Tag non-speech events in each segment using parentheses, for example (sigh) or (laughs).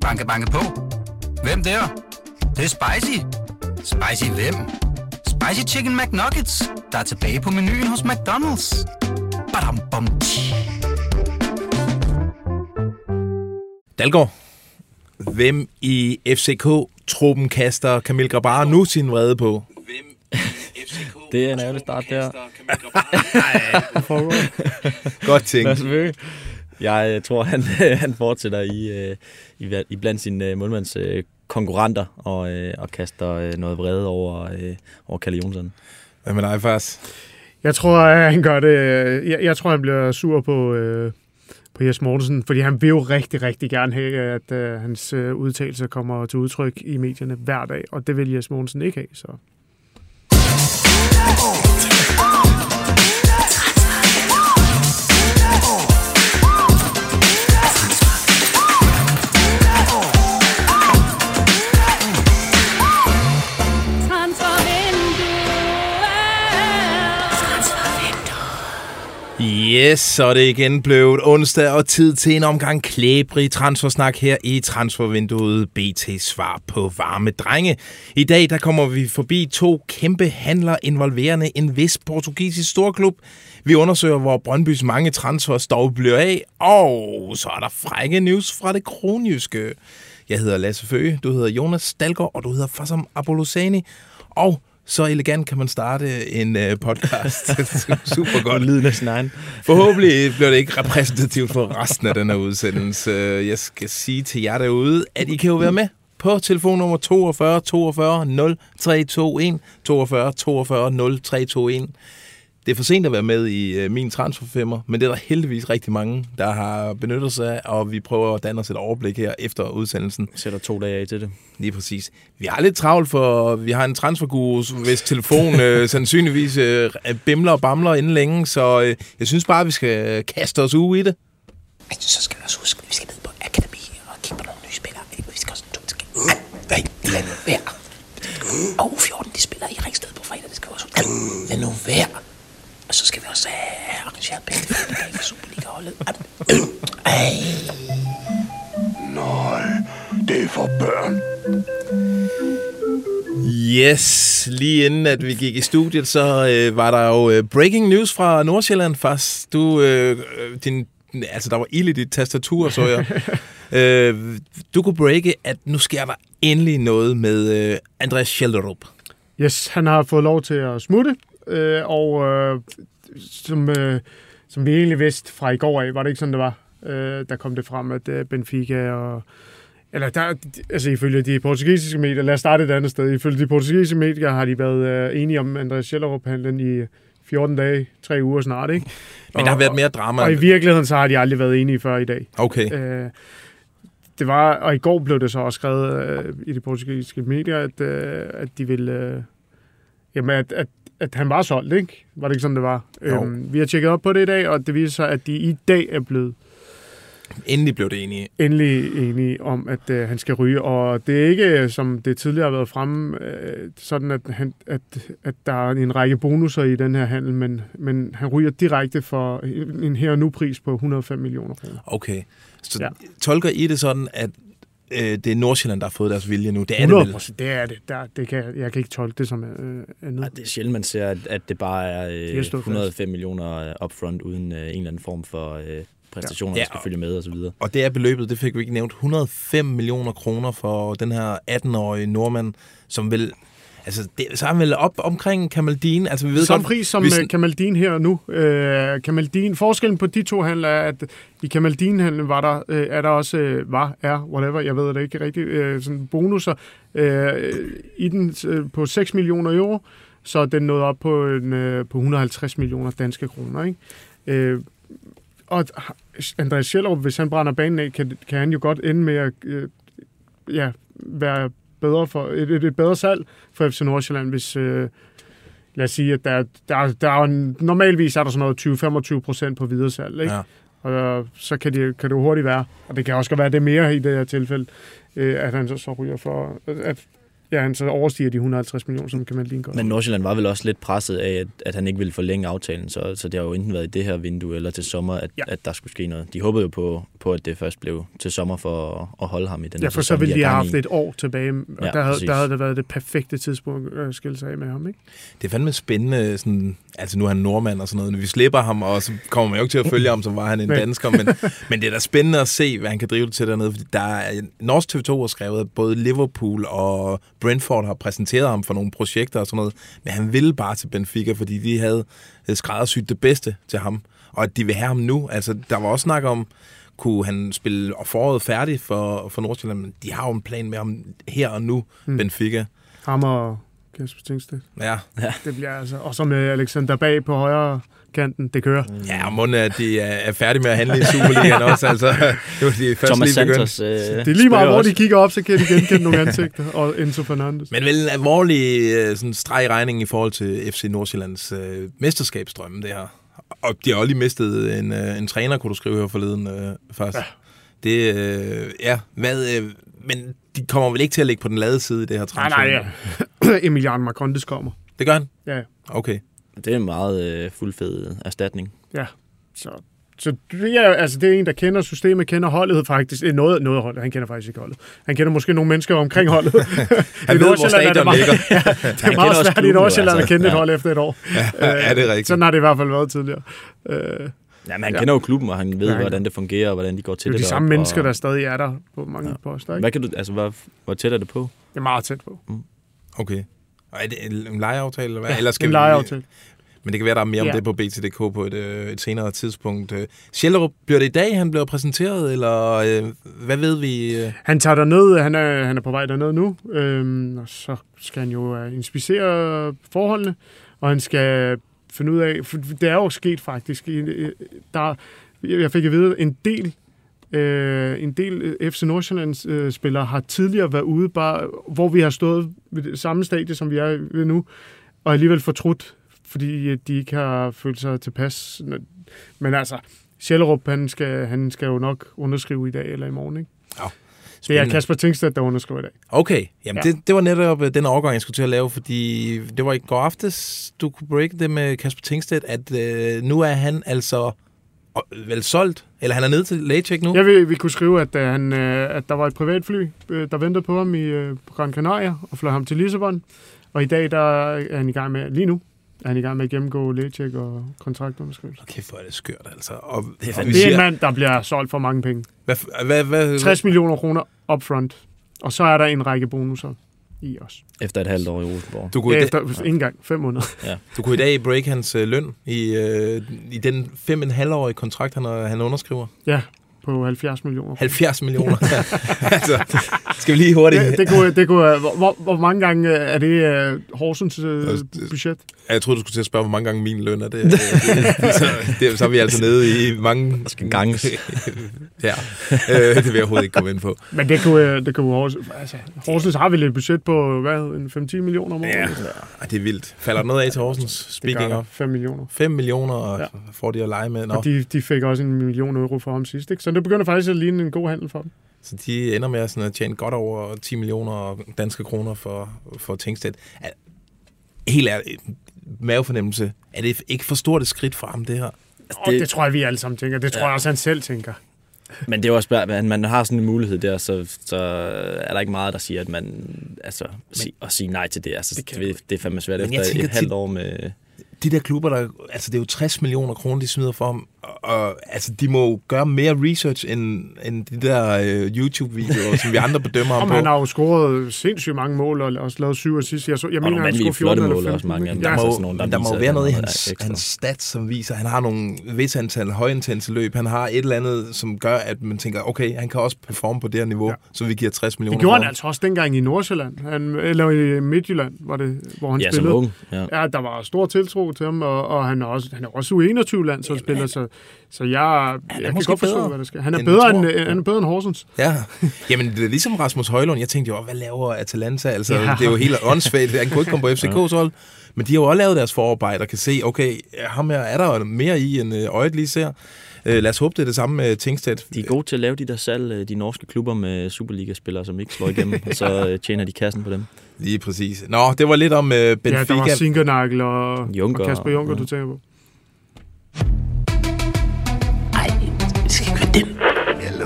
Banke, banke på. Hvem der? Det, det er spicy. Spicy hvem? Spicy Chicken McNuggets, der er tilbage på menuen hos McDonald's. Badum, bom, tji. Dalgaard, hvem i FCK-truppen kaster Kamil Grabar nu sin vrede på? Hvem i FCK (laughs) Det er en ærgerlig start der. (laughs) Godt ting. Jeg øh, tror, han, (laughs) han fortsætter i, øh, i, i blandt sine øh, målmands øh, konkurrenter og, øh, og kaster øh, noget vrede over, øh, over Kalle Jonsson. Hvad med dig, Fars? Jeg tror, han gør det. Jeg, jeg tror, han bliver sur på, øh, på Jes Mortensen, fordi han vil jo rigtig, rigtig gerne have, at øh, hans øh, udtalelse kommer til udtryk i medierne hver dag, og det vil Jes Mortensen ikke have. Så. Yes, så er det igen blevet onsdag og tid til en omgang klæbrig transfersnak her i transfervinduet BT Svar på varme drenge. I dag der kommer vi forbi to kæmpe handler involverende en vis portugisisk storklub. Vi undersøger, hvor Brøndbys mange transfers dog bliver af, og så er der frække news fra det kronjyske. Jeg hedder Lasse Føge, du hedder Jonas Dalgaard, og du hedder Fassam Abolosani. Og så elegant kan man starte en uh, podcast. (laughs) Super godt. Lyden af sin egen. Forhåbentlig bliver det ikke repræsentativt for resten af den her udsendelse. Jeg skal sige til jer derude, at I kan jo være med på telefonnummer 42 42 0321 42 42 0321. Det er for sent at være med i uh, min transferfemmer, men det er der heldigvis rigtig mange, der har benyttet sig af, og vi prøver at danne os et overblik her efter udsendelsen. Sætter to dage af til det. Lige præcis. Vi har lidt travlt, for vi har en transferguru, hvis telefon øh, (laughs) sandsynligvis øh, bimler og bamler inden længe, så øh, jeg synes bare, vi skal kaste os ud i det. Men så skal vi også huske, at vi skal ned på akademi og kigge på nogle nye spillere. Vi skal også to skal... Nej, nu være. Og U14, de spiller i Ringsted på fredag. Det skal vi også Lad nu være. Og så skal vi også have arrangeret bedste fodbolddag for Superliga-holdet. Ej. Nej, det er for børn. Yes, lige inden at vi gik i studiet, så øh, var der jo øh, breaking news fra Nordsjælland fast. Du, øh, din, altså der var ild i dit tastatur, så jeg. (laughs) øh, du kunne breake, at nu sker der endelig noget med øh, Andreas Schelderup. Yes, han har fået lov til at smutte, øh, og øh, som, øh, som vi egentlig vidste fra i går af, var det ikke sådan, det var? Øh, der kom det frem, at øh, Benfica og... Eller der, altså ifølge de portugisiske medier, lad os starte et andet sted. Ifølge de portugisiske medier har de været øh, enige om Andreas Schellerup-handlen i 14 dage, 3 uger snart, ikke? Men der har været mere drama. Og i virkeligheden så har de aldrig været enige før i dag. Okay. Øh, det var, og i går blev det så også skrevet øh, i de portugisiske medier, at, øh, at de ville... Øh, jamen, at, at, at han var solgt, ikke? Var det ikke sådan, det var? Jo. Øhm, vi har tjekket op på det i dag, og det viser sig, at de i dag er blevet Endelig blev det enige. endelig enige om, at øh, han skal ryge. Og det er ikke, øh, som det tidligere har været fremme, øh, sådan at, han, at, at der er en række bonusser i den her handel, men, men han ryger direkte for en her og nu pris på 105 millioner kroner. Okay. Så. Ja. tolker I det sådan, at øh, det er Nordsjælland, der har fået deres vilje nu? Det er det vel? 100 det er det. Der, det kan, jeg- kan ikke tolke det som øh, andet. Ja, det er sjældent, man ser, at, at det bare er øh, stået fast. 105 millioner øh, upfront, uden øh, en eller anden form for øh, præstationer, Ja. der skal følge med osv. Og det er beløbet, det fik vi ikke nævnt, 105 millioner kroner for den her 18-årige nordmand, som vil... Altså, det, så er han vel op omkring Kamaldin. Altså, vi ved Samme godt, pris som hvis- hvis... Kamaldin her nu. Øh, Kamaldin, forskellen på de to handler er, at i Kamaldin-handlen var der, øh, er der også, øh, var, er, whatever, jeg ved det ikke rigtigt, øh, sådan bonusser øh, i den øh, på 6 millioner euro, så den nået op på, en, øh, på 150 millioner danske kroner. Ikke? Øh, og Andreas Schellerup, hvis han brænder banen af, kan, kan han jo godt ende med at øh, ja, være bedre for, et, et, et bedre salg for FC Nordsjælland, hvis, øh, lad os sige, at der, der, der er en, normalvis er der sådan noget 20-25 procent på videresalg, ikke? Ja. Og så kan det, kan det jo hurtigt være, og det kan også godt være det mere i det her tilfælde, øh, at han så, så ryger for, at, ja, han så overstiger de 150 millioner, som Kamaldin gør. Men Nordsjælland var vel også lidt presset af, at, at han ikke ville forlænge aftalen, så, så det har jo enten været i det her vindue eller til sommer, at, Ja. at der skulle ske noget. De håbede jo på, på, at det først blev til sommer for at, at holde ham i den Ja, her for så sæson, ville de have haft i. et år tilbage, og Ja, der, havde, præcis. der havde det været det perfekte tidspunkt at skille sig af med ham, ikke? Det er fandme spændende, sådan, altså nu er han nordmand og sådan noget, når vi slipper ham, og så kommer man jo ikke til at følge ham, som var han en dansker, men, men det er da spændende at se, hvad han kan drive det til dernede, fordi der er, Norsk TV2 har skrevet, at både Liverpool og Brentford har præsenteret ham for nogle projekter og sådan noget, men han ville bare til Benfica, fordi de havde skræddersyet det bedste til ham, og at de vil have ham nu, altså der var også snak om, kunne han spille foråret færdig for, for Nordsjælland, men de har jo en plan med ham her og nu, Mm. Benfica. Ham og Kasper Tingsted. Ja, Det bliver altså... Og så med Alexander Bag på højre kanten, det kører. Ja, og må at de er, færdige med at handle i Superligaen også. Altså, det var de først Thomas lige begyndt. Santos. Øh, Det er lige meget, hvor de kigger op, så kan de genkende nogle ansigter. Og Enzo Fernandes. Men vel en alvorlig øh, sådan streg i regningen i forhold til FC Nordsjællands øh, mesterskabsdrømme, det her. Og de har også lige mistet en, øh, en træner, kunne du skrive her forleden øh, først. Ja. Det, øh, ja, hvad, øh, men de kommer vel ikke til at ligge på den lade side i det her Nej, transfer? nej, ja. (clears throat) Emiliano Marcondes kommer. Det gør han? Ja, Okay. Det er en meget øh, fuldfed erstatning. ja. Så, så det er, altså, det er en, der kender systemet, kender holdet faktisk. Eh, Noget, noget holdet. Han kender faktisk ikke holdet. Han kender måske nogle mennesker omkring (laughs) holdet. Han ved, hvor (laughs) stadion ligger. (laughs) det er meget svært i Nordsjælland altså. at kende et Ja. hold efter et år. Ja, ja, det er rigtigt. Sådan har det i hvert fald været tidligere. Øh, det Ja, men han Ja. ja. kender jo klubben, og han ved, Ja, ja, han- hvordan det fungerer, og hvordan de går til er jo det de samme mennesker, og, der stadig er der på mange ja. poster. Ikke? Hvad kan du, altså, hvor, hvor tæt er det på? Det er meget tæt på. Okay. Og er det en, en lejeaftale, eller hvad? eller en vi- lejeaftale. Men det kan være, der er mere om Ja. det på BTDK på et, øh, et senere tidspunkt. Sjællerup, bliver det i dag, han bliver præsenteret, eller øh, hvad ved vi? Øh? Han tager derned, han er, han er på vej derned nu, øhm, og så skal han jo øh, inspicere forholdene, og han skal finde ud af, for det er jo sket faktisk, i- der, jeg fik at vide, en del Øh, en del øh, FC Nordsjællands øh, spillere har tidligere været ude, bare, hvor vi har stået ved det samme stadie, som vi er ved nu, og alligevel fortrudt, fordi øh, de ikke har følt sig tilpas. Men altså, Sjællerup, han skal, han skal jo nok underskrive i dag eller i morgen, ikke? Det er. Kasper Tingstedt, der underskriver i dag. Okay, jamen Ja. ja. det, det var netop den overgang, jeg skulle til at lave, fordi det var i går aftes, du kunne break det med Kasper Tingstedt, at øh, nu er han altså øh, vel solgt, eller han er nede til lægecheck nu? Jeg vil, vi kunne skrive, at, uh, han, uh, at der var et privatfly, uh, der ventede på ham i Gran Canaria og fløj ham til Lissabon. Og i dag der er han i gang med, lige nu, er han i gang med at gennemgå lægecheck og kontraktunderskrivelse. Okay, hvor er det skørt, altså. Og, det er, Det er en mand, der bliver solgt for mange penge. Hvad, hvad, hvad, 60 millioner kroner upfront. Og så er der en række bonusser i os. Efter et halvt år i Rosenborg. du, kunne i dag, Efter ikke engang fem måneder. du kunne i dag break hans øh, løn i, øh, i den fem en halvårige kontrakt, han, han underskriver. Ja, på 70 millioner. 70 millioner. (laughs) altså, skal vi lige hurtigt... Det, det kunne, det kunne, hvor, hvor, mange gange øh, er det uh, Horsens uh, budget? Jeg troede, du skulle til at spørge, hvor mange gange min løn er det. det, det så, det så er vi altså nede i mange... Der skal ganges. ja, øh, det vil jeg overhovedet ikke komme ind på. Men det kunne, øh, det kunne Horsens, altså, Horsens har vel et budget på, hvad, en 5-10 millioner om året? Ja, det er vildt. Falder der noget af til Horsens? det Speaking gør of. 5 millioner. 5 millioner, og Ja. ja. får de at lege med. Nå, Og de, de fik også en million euro for ham sidst, ikke? Så det begynder faktisk at ligne en god handel for dem. Så de ender med sådan at tjene godt over 10 millioner danske kroner for, for Tingstedt. Helt ærligt, mavefornemmelse. Er det ikke for stort et skridt for ham, det her? Og det, det tror jeg, vi alle sammen tænker. Det tror Ja. jeg også, han selv tænker. Men det er jo også bare, at man har sådan en mulighed der, så, så er der ikke meget, der siger, at man altså, sig, at sige nej til det. Altså, Det det, kan det, det er fandme svært efter et halvt år med... De der klubber, der, altså det er jo 60 millioner kroner, de smider for ham. Og, altså, de må jo gøre mere research, end, end de der øh, YouTube-videoer, som vi andre bedømmer ham (laughs) Om på. han har jo scoret sindssygt mange mål, og også lavet syv assist. Jeg, så, jeg Og mener, han scorede 14 flotte eller mål 15. også, mange af dem. Ja, der altså må, sådan nogle, der der må være noget i han hans, hans stats, som viser, at han har nogle vis antal højintense løb. Han har et eller andet, som gør, at man tænker, okay, han kan også performe på det her niveau, Ja. så vi giver 60 millioner det gjorde han altså også dengang i Nordsjælland. Han, eller i Midtjylland, var det, hvor han Ja, som spillede. ung. Ja. Ja, der var stor tiltro til ham, og, og han er også, han er også U21-landsholdsspiller, så, så jeg, jeg kan godt forstå, bedre, hvad der sker. Han er end bedre end, øh, han er bedre end Horsens. Ja, jamen det er ligesom Rasmus Højlund. Jeg tænkte jo, "Åh, hvad laver Atalanta? Altså, Ja. det er jo helt åndssvagt. Han kunne ikke komme på (laughs) FCK's hold. Men de har jo også lavet deres forarbejde og kan se, okay, ham her er der mere i, end øh, øjet lige ser. Øh, lad os håbe, det er det samme med Tingstedt. De er gode til at lave de der salg, øh, de norske klubber med Superliga-spillere, som ikke slår igennem, (laughs) og så tjener de kassen på dem. Lige præcis. Nå, det var lidt om øh, Benfica. Ja, der var Sinkernagel og, og Kasper Juncker, ja. du tænker på.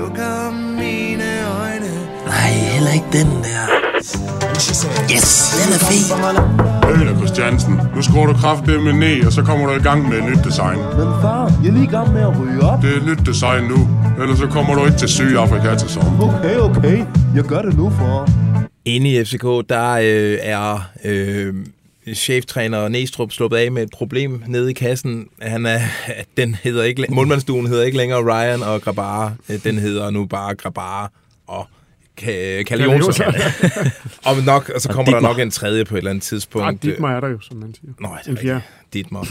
Lukker mine øjne. Nej, heller ikke den der. Yes, den er fed. Øl Christiansen, nu skruer du kraftigt med ned, og så kommer du i gang med et nyt design. Men far, jeg er lige i gang med at ryge op. Det er et nyt design nu, ellers så kommer du ikke til Sydafrika til sommer. Okay, okay. Jeg gør det nu, for. Inde i FCK, der øh, er øh, cheftræner Næstrup sluppet af med et problem nede i kassen. Han er, den hedder ikke, målmandsduen hedder ikke længere Ryan og Grabara. Den hedder nu bare Grabara og Ka- Kalle Jonsson. og (laughs) nok, og så kommer der Dietmar. nok en tredje på et eller andet Ah, tidspunkt. Dietmar er der jo, som man siger. Nå, det er rigtigt. Dietmar.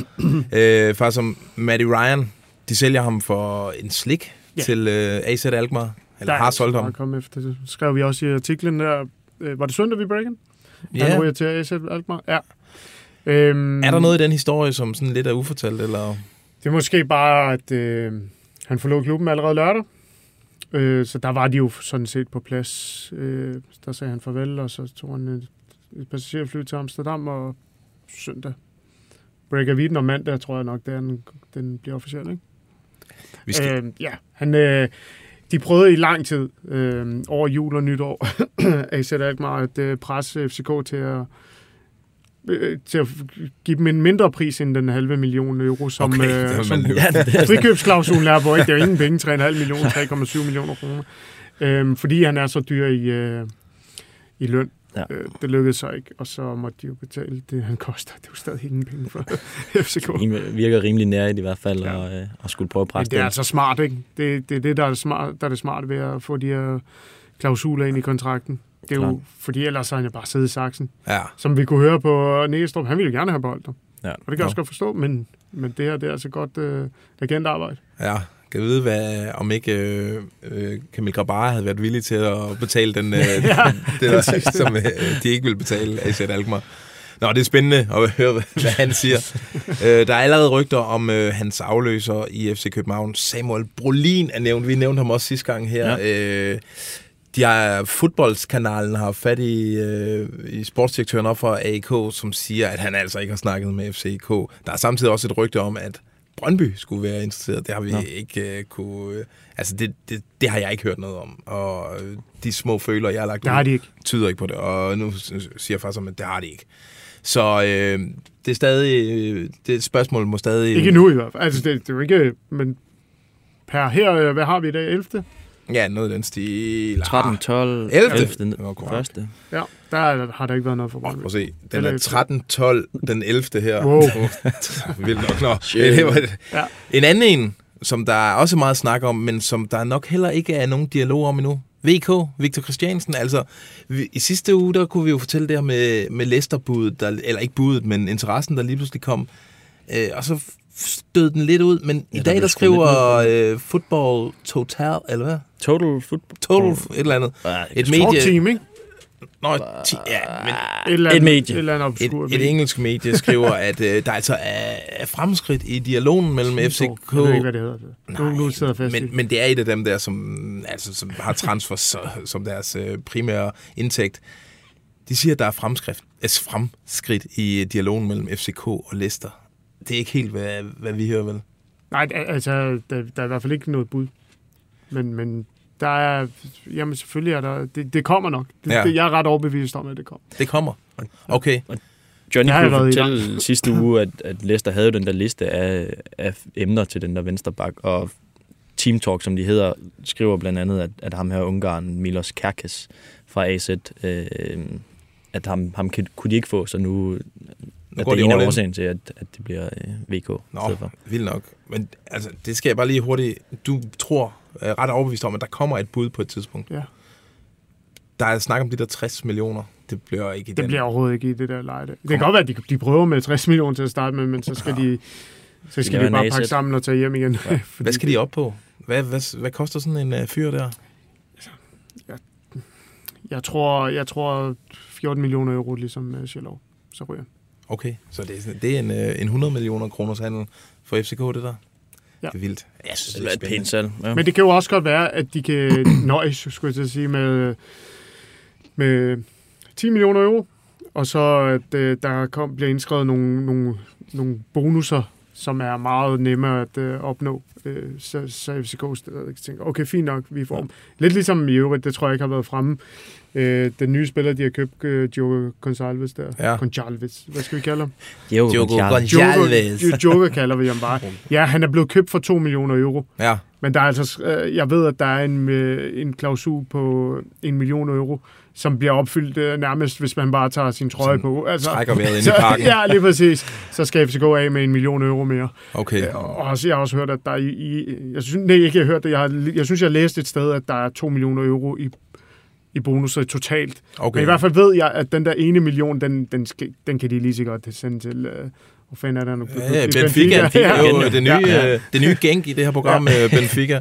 (clears throat) øh, far som Matty Ryan, de sælger ham for en slik Ja. til øh, AZ Alkmaar. Eller Der er har solgt ham. komme efter. Det skrev vi også i artiklen der. Øh, var det søndag, vi breaken? Ja. Han ryger til AZ Alkmaar. Ja. Øhm, Er der noget i den historie, som sådan lidt er ufortalt? Eller? Det er måske bare, at øh, han forlod klubben allerede lørdag. Øh, så der var de jo sådan set på plads. Øh, der sagde han farvel, og så tog han et, et passagerfly til Amsterdam, og søndag breaker vi den om mandag, tror jeg nok, den, den bliver officiel, ikke? Vi skal, Øh, ja, han, øh, de prøvede i lang tid øh, over jul og nytår (coughs) AZ Alkmaar at øh, presse FCK til at øh, til at give dem en mindre pris end den halve million euro, som, Okay, det øh, som det er frikøbsklausulen er på. Ikke? Det er jo ingen penge, 3,5 millioner, 3,7 millioner kroner. Øhm, fordi han er så dyr i, øh, i løn. Ja. Øh, det lykkedes så ikke, og så måtte de jo betale det, han koster. Det er jo stadig ingen penge for (laughs) FCK. rim- virker rimelig nærigt i hvert fald, Ja. og, øh, og skulle prøve at Men presse det er altså smart, ikke? Det, det er det, der er, smart, der er det smarte ved at få de her klausuler ind i kontrakten. Det er jo, Klart. fordi ellers har han jo bare siddet i saksen. ja. Som vi kunne høre på Næstrup, han ville jo gerne have bolden. Ja. Og det kan jeg også godt forstå, men, men det her det er altså godt øh, legendearbejde. Ja, kan vide, hvad, om ikke øh, øh, Kamil Grabara havde været villig til at betale den, øh, (laughs) ja, det, der, som øh, de ikke ville betale AZ Alkmaar. Nå, det er spændende at høre, hvad, hvad han siger. øh, der er allerede rygter om øh, hans afløser i FC København. Samuel Brolin er nævnt. Vi nævnte ham også sidste gang her. Ja. Øh, de har, fodboldskanalen har fat i, øh, i sportsdirektøren op fra AIK, som siger, at han altså ikke har snakket med FCK. Der er samtidig også et rygte om, at Brøndby skulle være interesseret. Det har vi Nå. Ikke øh, kunne... Øh, altså, det, det, det har jeg ikke hørt noget om. Og øh, de små føler, jeg har lagt Det har de ikke. tyder ikke på det. Og nu siger jeg faktisk, at det har de ikke. Så øh, det er stadig... Øh, det spørgsmål må stadig... Ikke nu i hvert fald. Altså, det, det er jo ikke... Men per her, øh, hvad har vi i dag? 11. Ja, noget af den stil. 13, 12, 11. 11. Det var korrekt. første. Ja, der er- har der ikke været noget for Brøndby. Prøv at se. Den er efter. 13-12, den 11. her. Wow. (laughs) Vildt nok. Nå, det var det. Ja. En anden en, som der er også meget snak om, men som der nok heller ikke er nogen dialog om endnu. VK, Victor Christiansen. Altså, vi, i sidste uge, der kunne vi jo fortælle det her med, med Leicester-budet, der, eller ikke budet, men interessen, der lige pludselig kom. Øh, og så stød den lidt ud, men ja, i dag, der skriver øh, Football Total, eller hvad? Total football. Total, et eller andet. Ah, Et medie... team, ikke? Nå, ti, ja, men Et, eller andet, Et medie. Et eller andet et, et engelsk medie skriver, (laughs) at øh, der altså er, er fremskridt i dialogen mellem FCK... Jeg ved ikke, hvad det hedder. Nu, nu sidder jeg fast men, men det er et af dem der, som, altså, som har transfer som deres øh, primære indtægt. De siger, at der er fremskridt, altså fremskridt i øh, dialogen mellem FCK og Leicester. Det er ikke helt, hvad, hvad vi hører vel. Nej, al- altså, der, der er i hvert fald ikke noget bud. Men, men der er... Jamen, selvfølgelig er der... Det, det kommer nok. Det, Ja. ja. det, jeg er ret overbevist om, at det kommer. Det kommer. Okay. Johnny Jeg kunne fortælle (laughs) sidste uge, at, at Leicester havde jo den der liste af, af emner til den der vensterbak, og Team Talk, som de hedder, skriver blandt andet, at, at ham her Ungarn, Milos Kerkes fra AZ, øh, at ham, ham kunne de ikke få, så nu, nu at går det de er en all af årsagen til, at, at det bliver øh, VK Nå, for. vildt nok. Men altså, det skal jeg bare lige hurtigt... Du tror øh, ret overbevist om, at der kommer et bud på et tidspunkt. Ja. Der er snak om de der 60 millioner. Det bliver ikke i Det den. bliver overhovedet ikke i det der leje. Det kan godt være, at de, de prøver med 60 millioner til at starte med, men så skal de, så skal laver de bare en pakke sammen og tage hjem igen. Ja. (laughs) Hvad skal de op på? Hvad, hvad, hvad koster sådan en uh, fyr der? Jeg tror, jeg tror 14 millioner euro, ligesom uh, Sjælov. Så ryger. Okay, så det er, sådan- det er en, uh, en 100 millioner kroners handel for FCK, det der. Ja. Det er vildt. Jeg synes, Det det er er et pænt salg. Ja. Men det kan jo også godt være, at de kan (coughs) nøjes, skulle jeg sige, med, med 10 millioner euro, og så at øh, der kom, bliver indskrevet nogle, nogle, nogle bonusser, som er meget nemmere at øh, opnå. Øh, så, så FCK stadig tænker, okay, fint nok, vi får dem. Lidt ligesom i øvrigt, det tror jeg ikke har været fremme. Øh, den nye spiller, de har købt, øh, Diogo Gonçalves der. Ja. Gonçalves, hvad skal vi kalde ham? Diogo Diogo Gonçalves. Diogo, kalder vi ham bare. Ja, han er blevet købt for 2 millioner euro. Ja, Men der er altså, øh, jeg ved, at der er en, øh, en klausul på en million euro, som bliver opfyldt øh, nærmest, hvis man bare tager sin trøje Sådan på. Altså, trækker vejret ind i (laughs) så, parken. ja, lige præcis. Så skal FCK af med en million euro mere. okay. Og også, jeg har også hørt, at der er i, i jeg synes, nej, ikke jeg har hørt det, jeg, har, jeg synes, jeg har læst et sted, at der er 2 millioner euro i, i bonusser totalt. Okay. Men i hvert fald ved jeg, at den der ene million, den, den, skal, den kan de lige så godt sende til... Øh, hvor fanden er der nu? Ja, ja, Benfica, Benfica Ja. er jo Ja. det nye, Ja. øh, det nye gænk i det her program, ja. Benfica.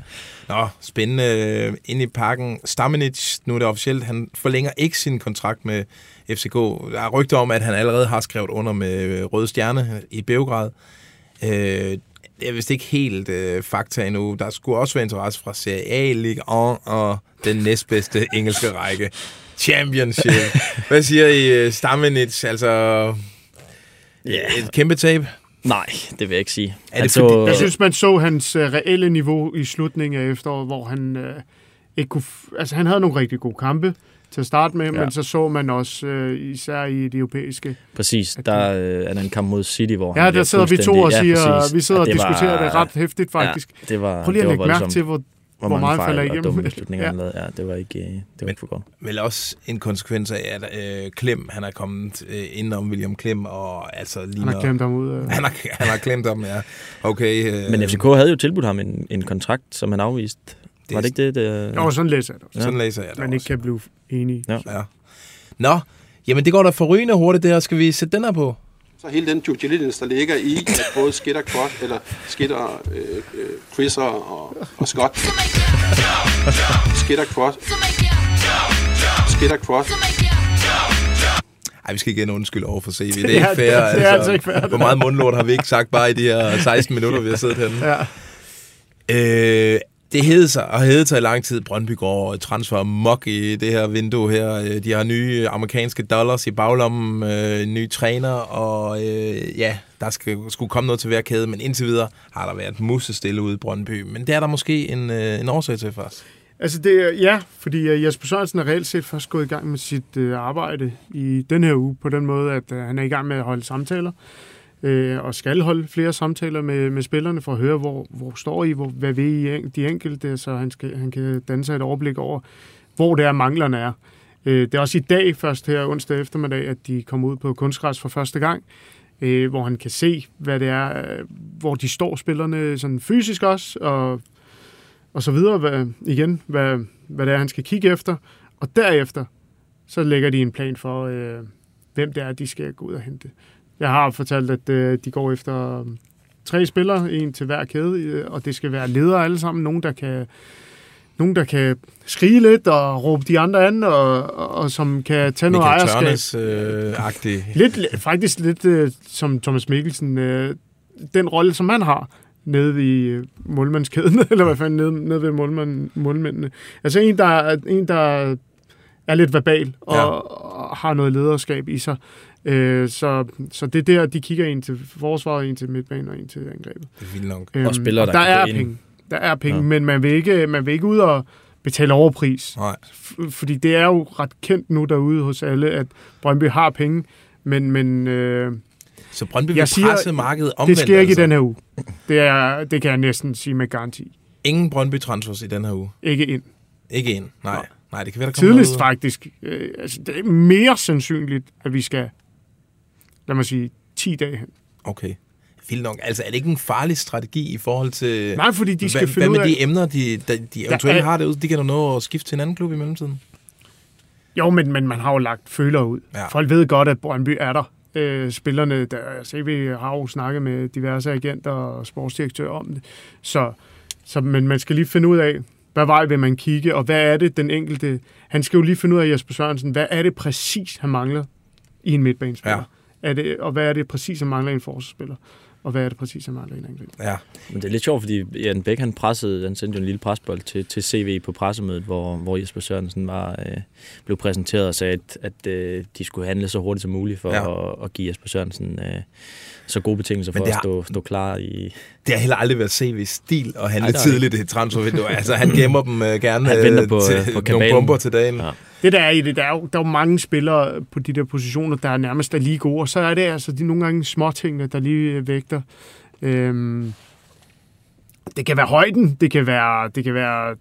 Nå, spændende. øh, Inde i parken. Stamenic, nu er det officielt, han forlænger ikke sin kontrakt med FCK. Der er rygter om, at han allerede har skrevet under med øh, Røde Stjerne i Beograd. Det er vist ikke helt øh, fakta endnu. Der skulle også være interesse fra Serie A, Ligue 1 og den næstbedste engelske række. Championship. Hvad siger I, øh, Stamenic? Altså, Ja. et kæmpe tab? Nej, det vil jeg ikke sige. Er det Han fordi- Jeg synes, man så hans øh, reelle niveau i slutningen af efteråret, hvor han øh, ikke kunne... F- altså, han havde nogle rigtig gode kampe til at starte med, ja. Ja. men så så man også, øh, især i det europæiske... Præcis, der øh, er der en kamp mod City, hvor han Ja, der sidder vi to og siger, præcis. vi sidder og det var- diskuterer det ret hæftigt, faktisk. Ja, det var, Prøv lige at lægge mærke til, hvor, hvor, hvor mange meget fejl falder og igennem. dumme beslutninger, (laughs) Ja. han lavede. Ja, det var ikke, øh, det var ikke for godt. vel også en konsekvens af, at øh, Klem, han er kommet øh, ind om William Klem, og altså Han ligner... har klemt ham ud. Øh. Han har, han har klemt ham, ja. Okay. Øh, Men FCK havde jo tilbudt ham en, en kontrakt, som han afviste. Det- Var det ikke det? det Jo, sådan læser jeg det også. Sådan læser jeg det Man ikke også. kan blive enige. Ja. Ja. Nå, jamen det går da forrygende hurtigt der. Skal vi sætte den her på? Så hele den due diligence, der ligger i, at både Skitter, Cross, eller Skitter, øh, øh, Chrisser og, og Scott. Skitter, Cross. Skitter, Cross. Ej, vi skal igen undskylde over for CV. (laughs) Det er Ja, ikke fair. det- det er altså ikke fair. Hvor meget mundlort har vi ikke sagt bare i de her (laughs) 16 minutter, vi har siddet herinde? Ja. Øh, det hed sig, og hed sig i lang tid, Brøndby går transfer mok i det her vindue her. Øh, de har nye amerikanske dollars i baglommen, øh, nye træner, og øh, ja, der skal, skulle komme noget til hver kæde, men indtil videre har der været musestille ude i Brøndby. Men det er der måske en, øh, en årsag til først. Altså, det, er- ja, fordi øh, Jesper Sørensen er reelt set først gået i gang med sit øh, arbejde i den her uge, på den måde, at øh, han er i gang med at holde samtaler, øh, og skal holde flere samtaler med, med spillerne for at høre, hvor, hvor står I, hvor, hvad ved I de enkelte, så han, skal, han kan danne sig et overblik over, hvor det er, manglerne er. Øh, det er også i dag, først her onsdag eftermiddag, at de kommer ud på kunstgræs for første gang, øh, hvor han kan se, hvad det er, øh, hvor de står spillerne sådan fysisk også, og og så videre, hvad, igen, hvad, hvad det er, han skal kigge efter. Og derefter, så lægger de en plan for, øh, hvem det er, de skal gå ud og hente. Jeg har fortalt, at øh, de går efter øh, tre spillere, en til hver kæde, øh, og det skal være ledere alle sammen, nogen, der kan nogen, der kan skrige lidt og råbe de andre an, og, og, og som kan tage noget Michael ejerskab. Tørnes-agtig. Lidt, faktisk lidt øh, som Thomas Mikkelsen, øh, den rolle, som han har nede øh, målmandskæden, (laughs) eller hvad fanden, nede, nede ved målmand, målmændene. Altså en, der, er- en, der er lidt verbal og, ja. og har noget lederskab i sig. Øh, så, så det er der, de kigger en til forsvaret, en til midtbanen og en til angrebet. Det er vildt nok. Øhm, spillere, der der er ind. penge. Der er penge, Ja. men man vil, ikke, man vil ikke ud og betale overpris. Nej. F- fordi det er jo ret kendt nu derude hos alle, at Brøndby har penge, men, men øh, Så Brøndby vil presse markedet omvendt. det sker ikke altså. i den her uge. Det, er, det kan jeg næsten sige med garanti. Ingen Brøndby-transfers i den her uge. Ikke ind. Ikke en. Nej. Nej, det kan være, der kommer Tidligst noget. faktisk. Øh, altså, det er mere sandsynligt, at vi skal, lad mig sige, 10 dage hen. Okay. Vildt nok. Altså, er det ikke en farlig strategi i forhold til... Nej, fordi de skal hvad, finde hvad ud med af... de emner, de, de, de eventuelt er- har derude? De kan jo nå at skifte til en anden klub i mellemtiden. Jo, men, men man har jo lagt føler ud. Ja. Folk ved godt, at Brøndby er der. Øh, spillerne, der, altså, vi har jo snakket med diverse agenter og sportsdirektører om det. Så, så, men man skal lige finde ud af, hvad vej vil man kigge, og hvad er det den enkelte... Han skal jo lige finde ud af, Jesper Sørensen, hvad er det præcis, han mangler i en midtbanespiller? Ja. Er det, og hvad er det præcis, han mangler en forsvarsspiller? og hvad er det præcis, han mangler en angriber. Ja. Men det er lidt sjovt, fordi Jan Bæk, han pressede, han sendte jo en lille presbold til, til CV på pressemødet, hvor, hvor Jesper Sørensen var, øh, blev præsenteret og sagde, at, at øh, de skulle handle så hurtigt som muligt for ja. at, at give Jesper Sørensen øh, så gode betingelser for det at har- stå, stå klar i... Det har heller aldrig været CV's stil at handle Ej, har tidligt i et transfervindue. (laughs) Altså, han gemmer dem øh, gerne Han venter øh, på, til øh, på nogle kabalen. bomber til dagen. Ja. Det der er i det, der er, jo, der er jo mange spillere på de der positioner, der er nærmest er lige gode, og så er det altså de nogle gange små tingene, der lige vægter. Øhm, det kan være højden, det kan være, det kan være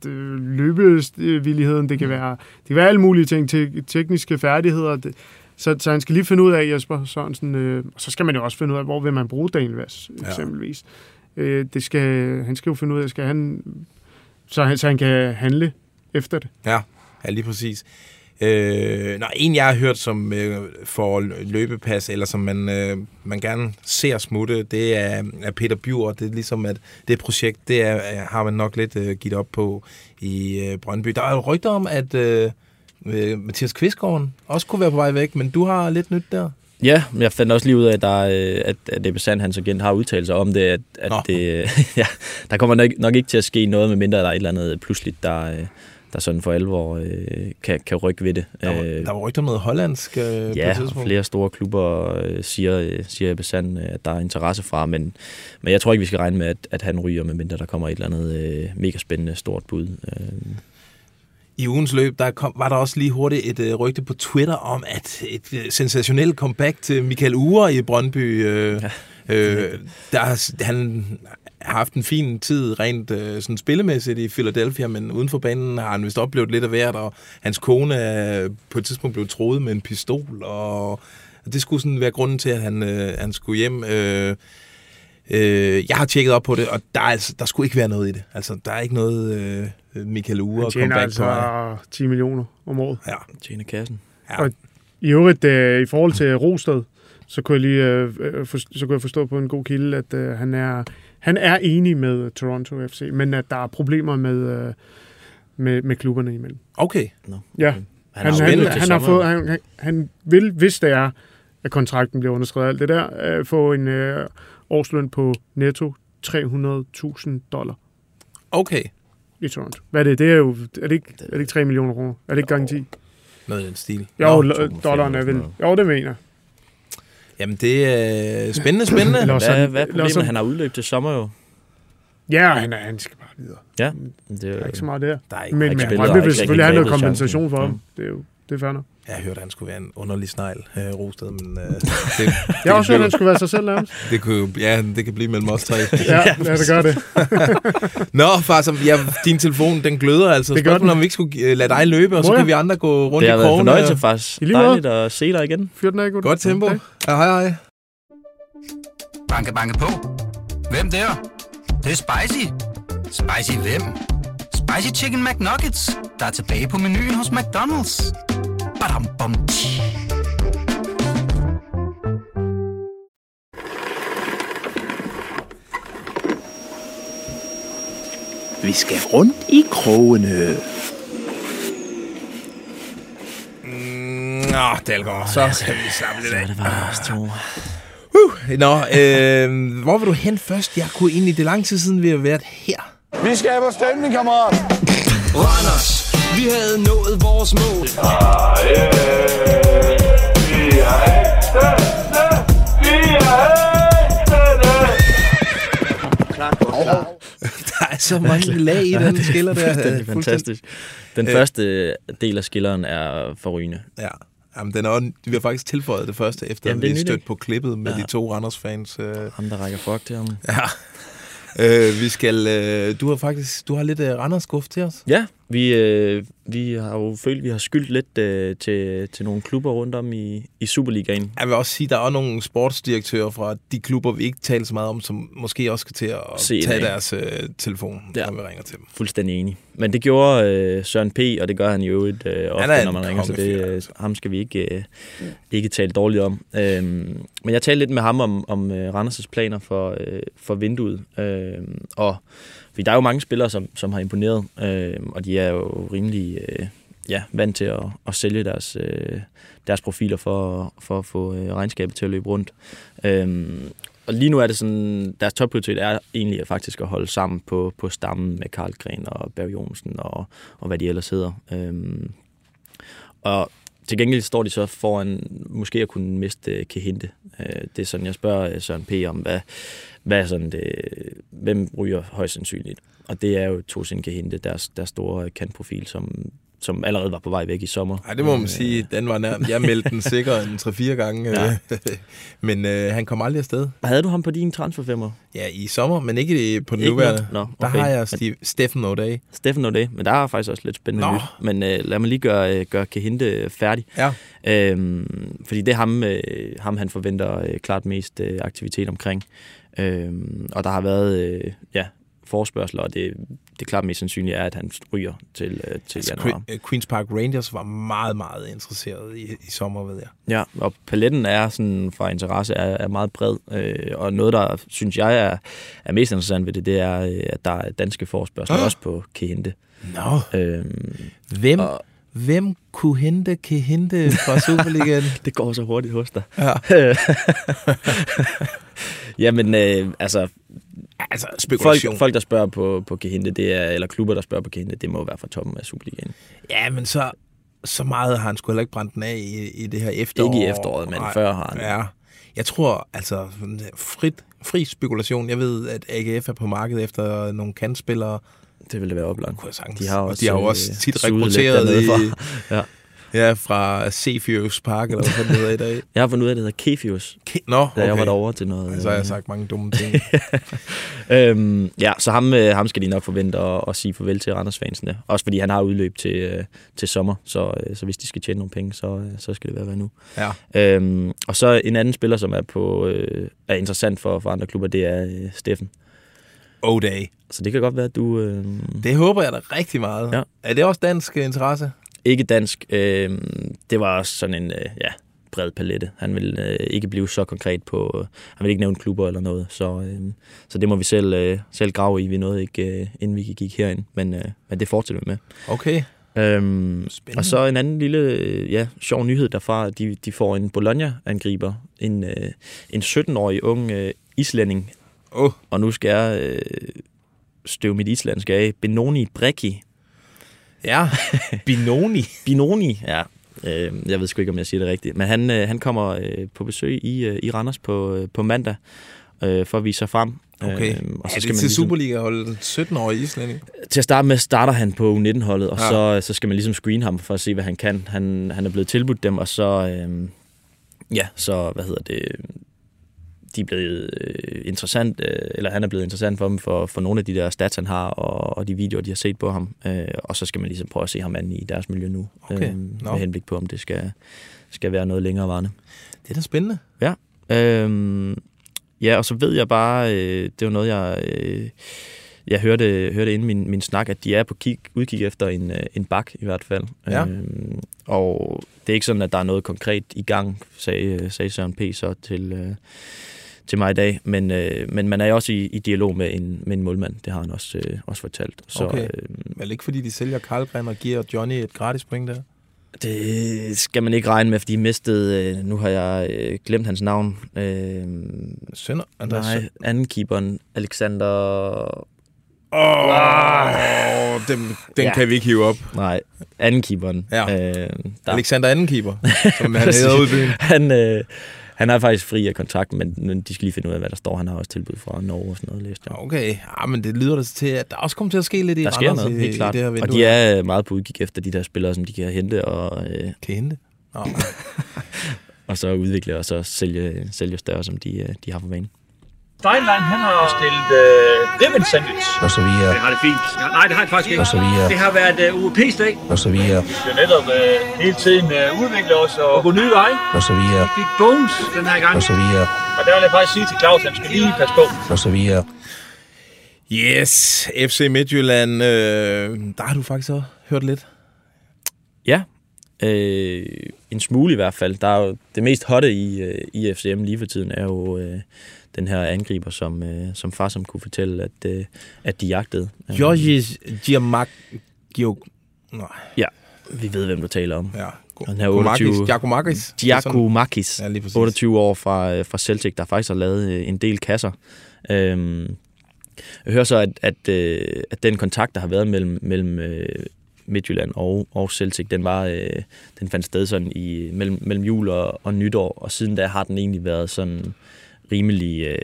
løbevilligheden, det kan være, det kan være alle mulige ting, te- tekniske færdigheder. Det, så, så han skal lige finde ud af, Jesper Sørensen, øh, og så skal man jo også finde ud af, hvor vil man bruge Daniel Vass, eksempelvis. Øh, det skal, han skal jo finde ud af, skal han, så han, så han kan handle efter det. Ja, ja lige præcis. Øh, nå, en, jeg har hørt, som øh, får løbepas, eller som man, øh, man gerne ser smutte, det er, er Peter Bjur. Det er ligesom, at det projekt, det er- har man nok lidt øh, givet op på i øh, Brøndby. Der er jo rygter om, at øh, øh, Mathias Kvistgaard også kunne være på vej væk, men du har lidt nyt der. Ja, men jeg fandt også lige ud af, at, der, er, øh, at, at Ebbe Sand, hans agent, har udtalt sig om det, at, at Nå. det, (laughs) ja, der kommer nok, nok ikke til at ske noget, medmindre der er et eller andet pludseligt, der, øh, der sådan for alvor øh, kan, kan rykke ved det. Der var, Øh, der var rygter noget hollandsk øh, på Ja, og tidspunkt. flere store klubber øh, siger, siger Ebbe Sand, at der er interesse fra, men, men jeg tror ikke, vi skal regne med, at, at han ryger, medmindre der kommer et eller andet øh, mega spændende stort bud. Øh, I ugens løb, der kom, var der også lige hurtigt et øh, rygte på Twitter om, at et øh, sensationelt comeback til Michael Ure i Brøndby. Øh, ja. øh, der, han har haft en fin tid rent øh, sådan spillemæssigt i Philadelphia, men uden for banen har han vist oplevet lidt af hvert, og hans kone er på et tidspunkt blevet troet med en pistol, og det skulle sådan være grunden til, at han, øh, han skulle hjem. Øh, Øh, jeg har tjekket op på det, og der, er altså, der skulle ikke være noget i det. Altså, der er ikke noget øh, Michael Ure Han og tjener comeback altså på vej. 10 millioner om året. Ja. tjene kassen. Ja. Og i øvrigt, øh, i forhold til Rosted, så kunne jeg lige øh, øh, for, så kunne jeg forstå på en god kilde, at øh, han er han er enig med Toronto FC, men at der er problemer med øh, med, med klubberne imellem. Okay. Nå. Ja, Han, han, han, han, han har fået han, han, han vil, hvis det er, at kontrakten bliver underskrevet alt det der, øh, få en øh, årsløn på netto 300.000 dollar Okay. i Toronto. Hvad er det? Det er jo er det ikke, er det ikke 3 millioner kroner? Er det ikke garanti? Noget i den stil. Jo, Nå, dollaren er vel. Jo, det mener. Jamen, det er spændende, spændende. Eller Hvad, hvad er problemet? Han har udløb til sommer jo. Ja, han, er, han skal bare videre. Ja, det Der er er ikke så meget der. Der er ikke Men, men spillet, Brøndby og vil selvfølgelig have noget kompensation for chancen. ham. Det er jo det er fair nok. Jeg har hørt, at han skulle være en underlig snegl, øh, Rosted, men øh, det, (laughs) Jeg har også hørt, at han skulle være sig selv nærmest. det, kunne, jo- ja, det kan blive mellem os tre. (laughs) Ja, ja det gør det. (laughs) Nå, far, så, ja, din telefon, den gløder altså. Det gør Spørgsmålet den. om vi ikke skulle øh, lade dig løbe, og så jeg? kan vi andre gå rundt Det har i været fornøjelse faktisk. I lige måde. Dejligt at se dig igen. Fyr den af. Godt tempo. Okay. Ja, hej, hej. Banke, banke på. Hvem der? Det, det er spicy. Spicy hvem? Spicy Chicken McNuggets, der er tilbage på menuen hos McDonald's. Badum, bom. Vi skal rundt i krogene. Nå, Dalgaard, så skal vi slappe lidt af. Det var også to. Uh, nå, øh, hvor vil du hen først? Jeg kunne egentlig, det er lang tid siden, vi har været her. Vi skaber stemning, kammerat. Randers, vi havde nået vores mål. (laughs) Der er så mange lag i den skiller der. Det er fantastisk. Den Øh. første del af skilleren er forrygende. Ja. Jamen, den er, også- vi har faktisk tilføjet det første, efter Jamen, det er vi stødte på klippet med Ja. de to Randers-fans. Øh, Ham, der rækker fuck til ham. ja. (laughs) Øh, vi skal, øh, du har faktisk du har lidt øh, Randers-skuff til os. Ja, vi, øh, vi har jo følt, at vi har skyldt lidt øh, til, til nogle klubber rundt om i, i Superligaen. Jeg vil også sige, at der er også nogle sportsdirektører fra de klubber, vi ikke taler så meget om, som måske også skal til at Se tage deres øh, telefon, Ja. når vi ringer til dem. Fuldstændig enig. Men det gjorde øh, Søren P., og det gør han jo øvrigt øh, ofte, når man ringer, så det, øh, altså. ham skal vi ikke, øh, ikke tale dårligt om. Øhm, men jeg talte lidt med ham om, om øh, Randers' planer for, øh, for vinduet. Øhm, og fordi der er jo mange spillere, som, som har imponeret, øh, og de er jo rimelig øh, ja, vant til at, at sælge deres, øh, deres profiler for, for at få øh, regnskabet til at løbe rundt. Øh, og lige nu er det sådan, deres topprioritet er egentlig at faktisk at holde sammen på, på stammen med Karl Gren og Berg Jonsen og, og hvad de ellers hedder. Øhm, og til gengæld står de så foran måske at kunne miste øh, Kehinde. Øh, det er sådan, jeg spørger øh, Søren P. om, hvad, hvad sådan det, hvem ryger højst sandsynligt. Og det er jo Tosin Kehinde, deres, deres store kantprofil, som, som allerede var på vej væk i sommer. Nej, det må man sige. Den var nærmest, jeg meldte den sikkert en 3-4 gange. Ja. (laughs) Men øh, han kom aldrig afsted. Havde du ham på din transferfemmer? Ja, i sommer, men ikke på den Ikke nuværende. nu? Nå, Der okay. har jeg Steve, Steffen O'Day. Steffen det, men der er faktisk også lidt spændende Nå. nyt. Men øh, lad mig lige gøre, øh, gøre Kehinde færdig. Ja. Øhm, fordi det er ham, øh, ham han forventer øh, klart mest øh, aktivitet omkring. Øhm, og der har været øh, ja, forspørgseler, og det, det klart mest sandsynlige er, at han ryger til, øh, til Altså, januar. Que- Queen's Park Rangers var meget, meget interesseret i, i sommer, ved jeg. Ja, og paletten er sådan fra interesse er, er meget bred, øh, og noget, der synes jeg er, er mest interessant ved det, det er, øh, at der er danske forspørgsler Ah. også på Kehinde. Nå. Øhm, Hvem, og hvem kunne hente, kan hente fra Superligaen? (laughs) det går så hurtigt hos dig. ja. (laughs) Jamen, øh, altså, Altså, folk, folk, der spørger på, på Kehinde, det er, eller klubber, der spørger på Kehinde, det må være fra toppen af Superligaen. Ja, men så, så meget har han sgu heller ikke brændt den af i, i det her efterår. Ikke i efteråret, men før har han. Ja. Jeg tror, altså, frit, fri spekulation. Jeg ved, at AGF er på markedet efter nogle kantspillere. Det ville være oplagt. Kunne jeg. De har Og også, de har jo øh, også tit suget lidt rekrutteret i, fra. (laughs) Ja. ja, fra Cefius Park, eller hvad det hedder i dag. Jeg har fundet ud af, at det hedder Kefius, Ke- Nå, da okay. jeg var derovre til noget. Så har jeg sagt mange dumme ting. (laughs) øhm, ja, så ham, øh, ham skal de nok forvente at, at sige farvel til Randers-fansene. Også fordi han har udløb til, øh, til sommer, så, øh, så hvis de skal tjene nogle penge, så, øh, så skal det være nu. ja. Øhm, og så en anden spiller, som er, på, øh, er interessant for, for andre klubber, det er øh, Steffen. O-Day. Så det kan godt være, at du... Øh, Det håber jeg da rigtig meget. Ja. Er det også dansk øh, interesse? ikke dansk. Øh, det var også sådan en øh, ja, bred palette. Han vil øh, ikke blive så konkret på... Øh, han vil ikke nævne klubber eller noget. Så, øh, så det må vi selv, øh, selv grave i. Vi nåede ikke, øh, inden vi gik herind. Men, øh, men det fortsætter vi med. Okay. Øhm, Spændende. og så en anden lille, øh, ja, sjov nyhed derfra. De, de får en Bologna-angriber. En, øh, en 17-årig ung øh, islænding. Åh. Og nu skal jeg øh, støve mit islandsk af. Benoni Brecki. Ja, Binoni. (laughs) Binoni, ja. Øh, jeg ved sgu ikke, om jeg siger det rigtigt. Men han, øh, han kommer øh, på besøg i, øh, i Randers på, øh, på mandag øh, for at vise sig frem. Okay. Øhm, og så er det til Superliga-holdet 17-årige islænding? Til at starte med starter han på U19-holdet, og Ja. ja. så, så skal man ligesom screene ham for at se, hvad han kan. Han, han er blevet tilbudt dem, og så, øhm, ja, så, hvad hedder det, de er blevet øh, interessant, øh, eller han er blevet interessant for dem for, for nogle af de der stats, han har, og, og de videoer, de har set på ham. Øh, og så skal man ligesom prøve at se ham an i deres miljø nu, Okay. øh, med henblik på, om det skal, skal være noget længere varende. Det er da spændende. Øhm, ja, og så ved jeg bare, øh, det var noget, jeg, øh, jeg hørte, hørte inden min, min snak, at de er på kig, udkig efter en, øh, en bak i hvert fald. Ja. Øhm, og det er ikke sådan, at der er noget konkret i gang, sagde, sagde Søren P. så til, øh, til mig i dag. Men, øh, men man er også i, i dialog med en, med en målmand, det har han også, øh, også fortalt. Så, Okay. øh, Vel ikke fordi de sælger Karlgren og giver Johnny et gratis point der? det skal man ikke regne med, fordi de mistede, øh, nu har jeg øh, glemt hans navn, øh, Sønder? Andreas Nej, anden keeperen, Alexander... Åh, oh, den, den Ja. kan vi ikke hive op. Nej, anden keeperen. Ja. Øh, der, Alexander Andenkeeper, (laughs) som han hedder ude i byen. han, øh, han er faktisk fri af kontrakten, men men de skal lige finde ud af, hvad der står. Han har også tilbud fra Norge og sådan noget, læste jeg. Okay, ja, men det lyder da til, at der også kommer til at ske lidt i Der sker Randers noget, i, helt klart. i det her Og de er øh, meget på udkig efter de der spillere, som de kan hente og, øh, Kan hente. Nå, (laughs) og så udvikle og så sælge, sælge større, som de, øh, de har for vane. Steinlein, han har stillet øh, ribbon sandwich. Og så videre, Det har det fint. Ja, nej, det har det faktisk ikke. og så videre, Det har været øh, UEP's dag. og så videre, Vi skal netop øh, hele tiden øh, udvikle os og gå nye veje. og så videre, Vi fik Bones den her gang. og så videre, Og der vil jeg faktisk sige til Claus, at han skal lige passe på. og så videre. Yes, FC Midtjylland, øh, der har du faktisk også hørt lidt. Ja, øh, en smule i hvert fald. Der er jo, det mest hotte i, øh, i FCM lige for tiden er jo øh, den her angriber, som, øh, som far som kunne fortælle, at, øh, at de jagtede. Øh, Georgis Giamak... Nej. Vi ved, hvem du taler om. Ja. Han er 28... Giacomakis. Giacomakis. Ja, lige præcis. 28 år fra, øh, fra Celtic, der faktisk har lavet øh, en del kasser. Øhm, jeg hører så, at, at, at den kontakt, der har været mellem, mellem Midtjylland og, og Celtic, den, var, øh, den fandt sted sådan i, mellem, mellem jul og, og nytår, og siden da har den egentlig været sådan rimelig øh,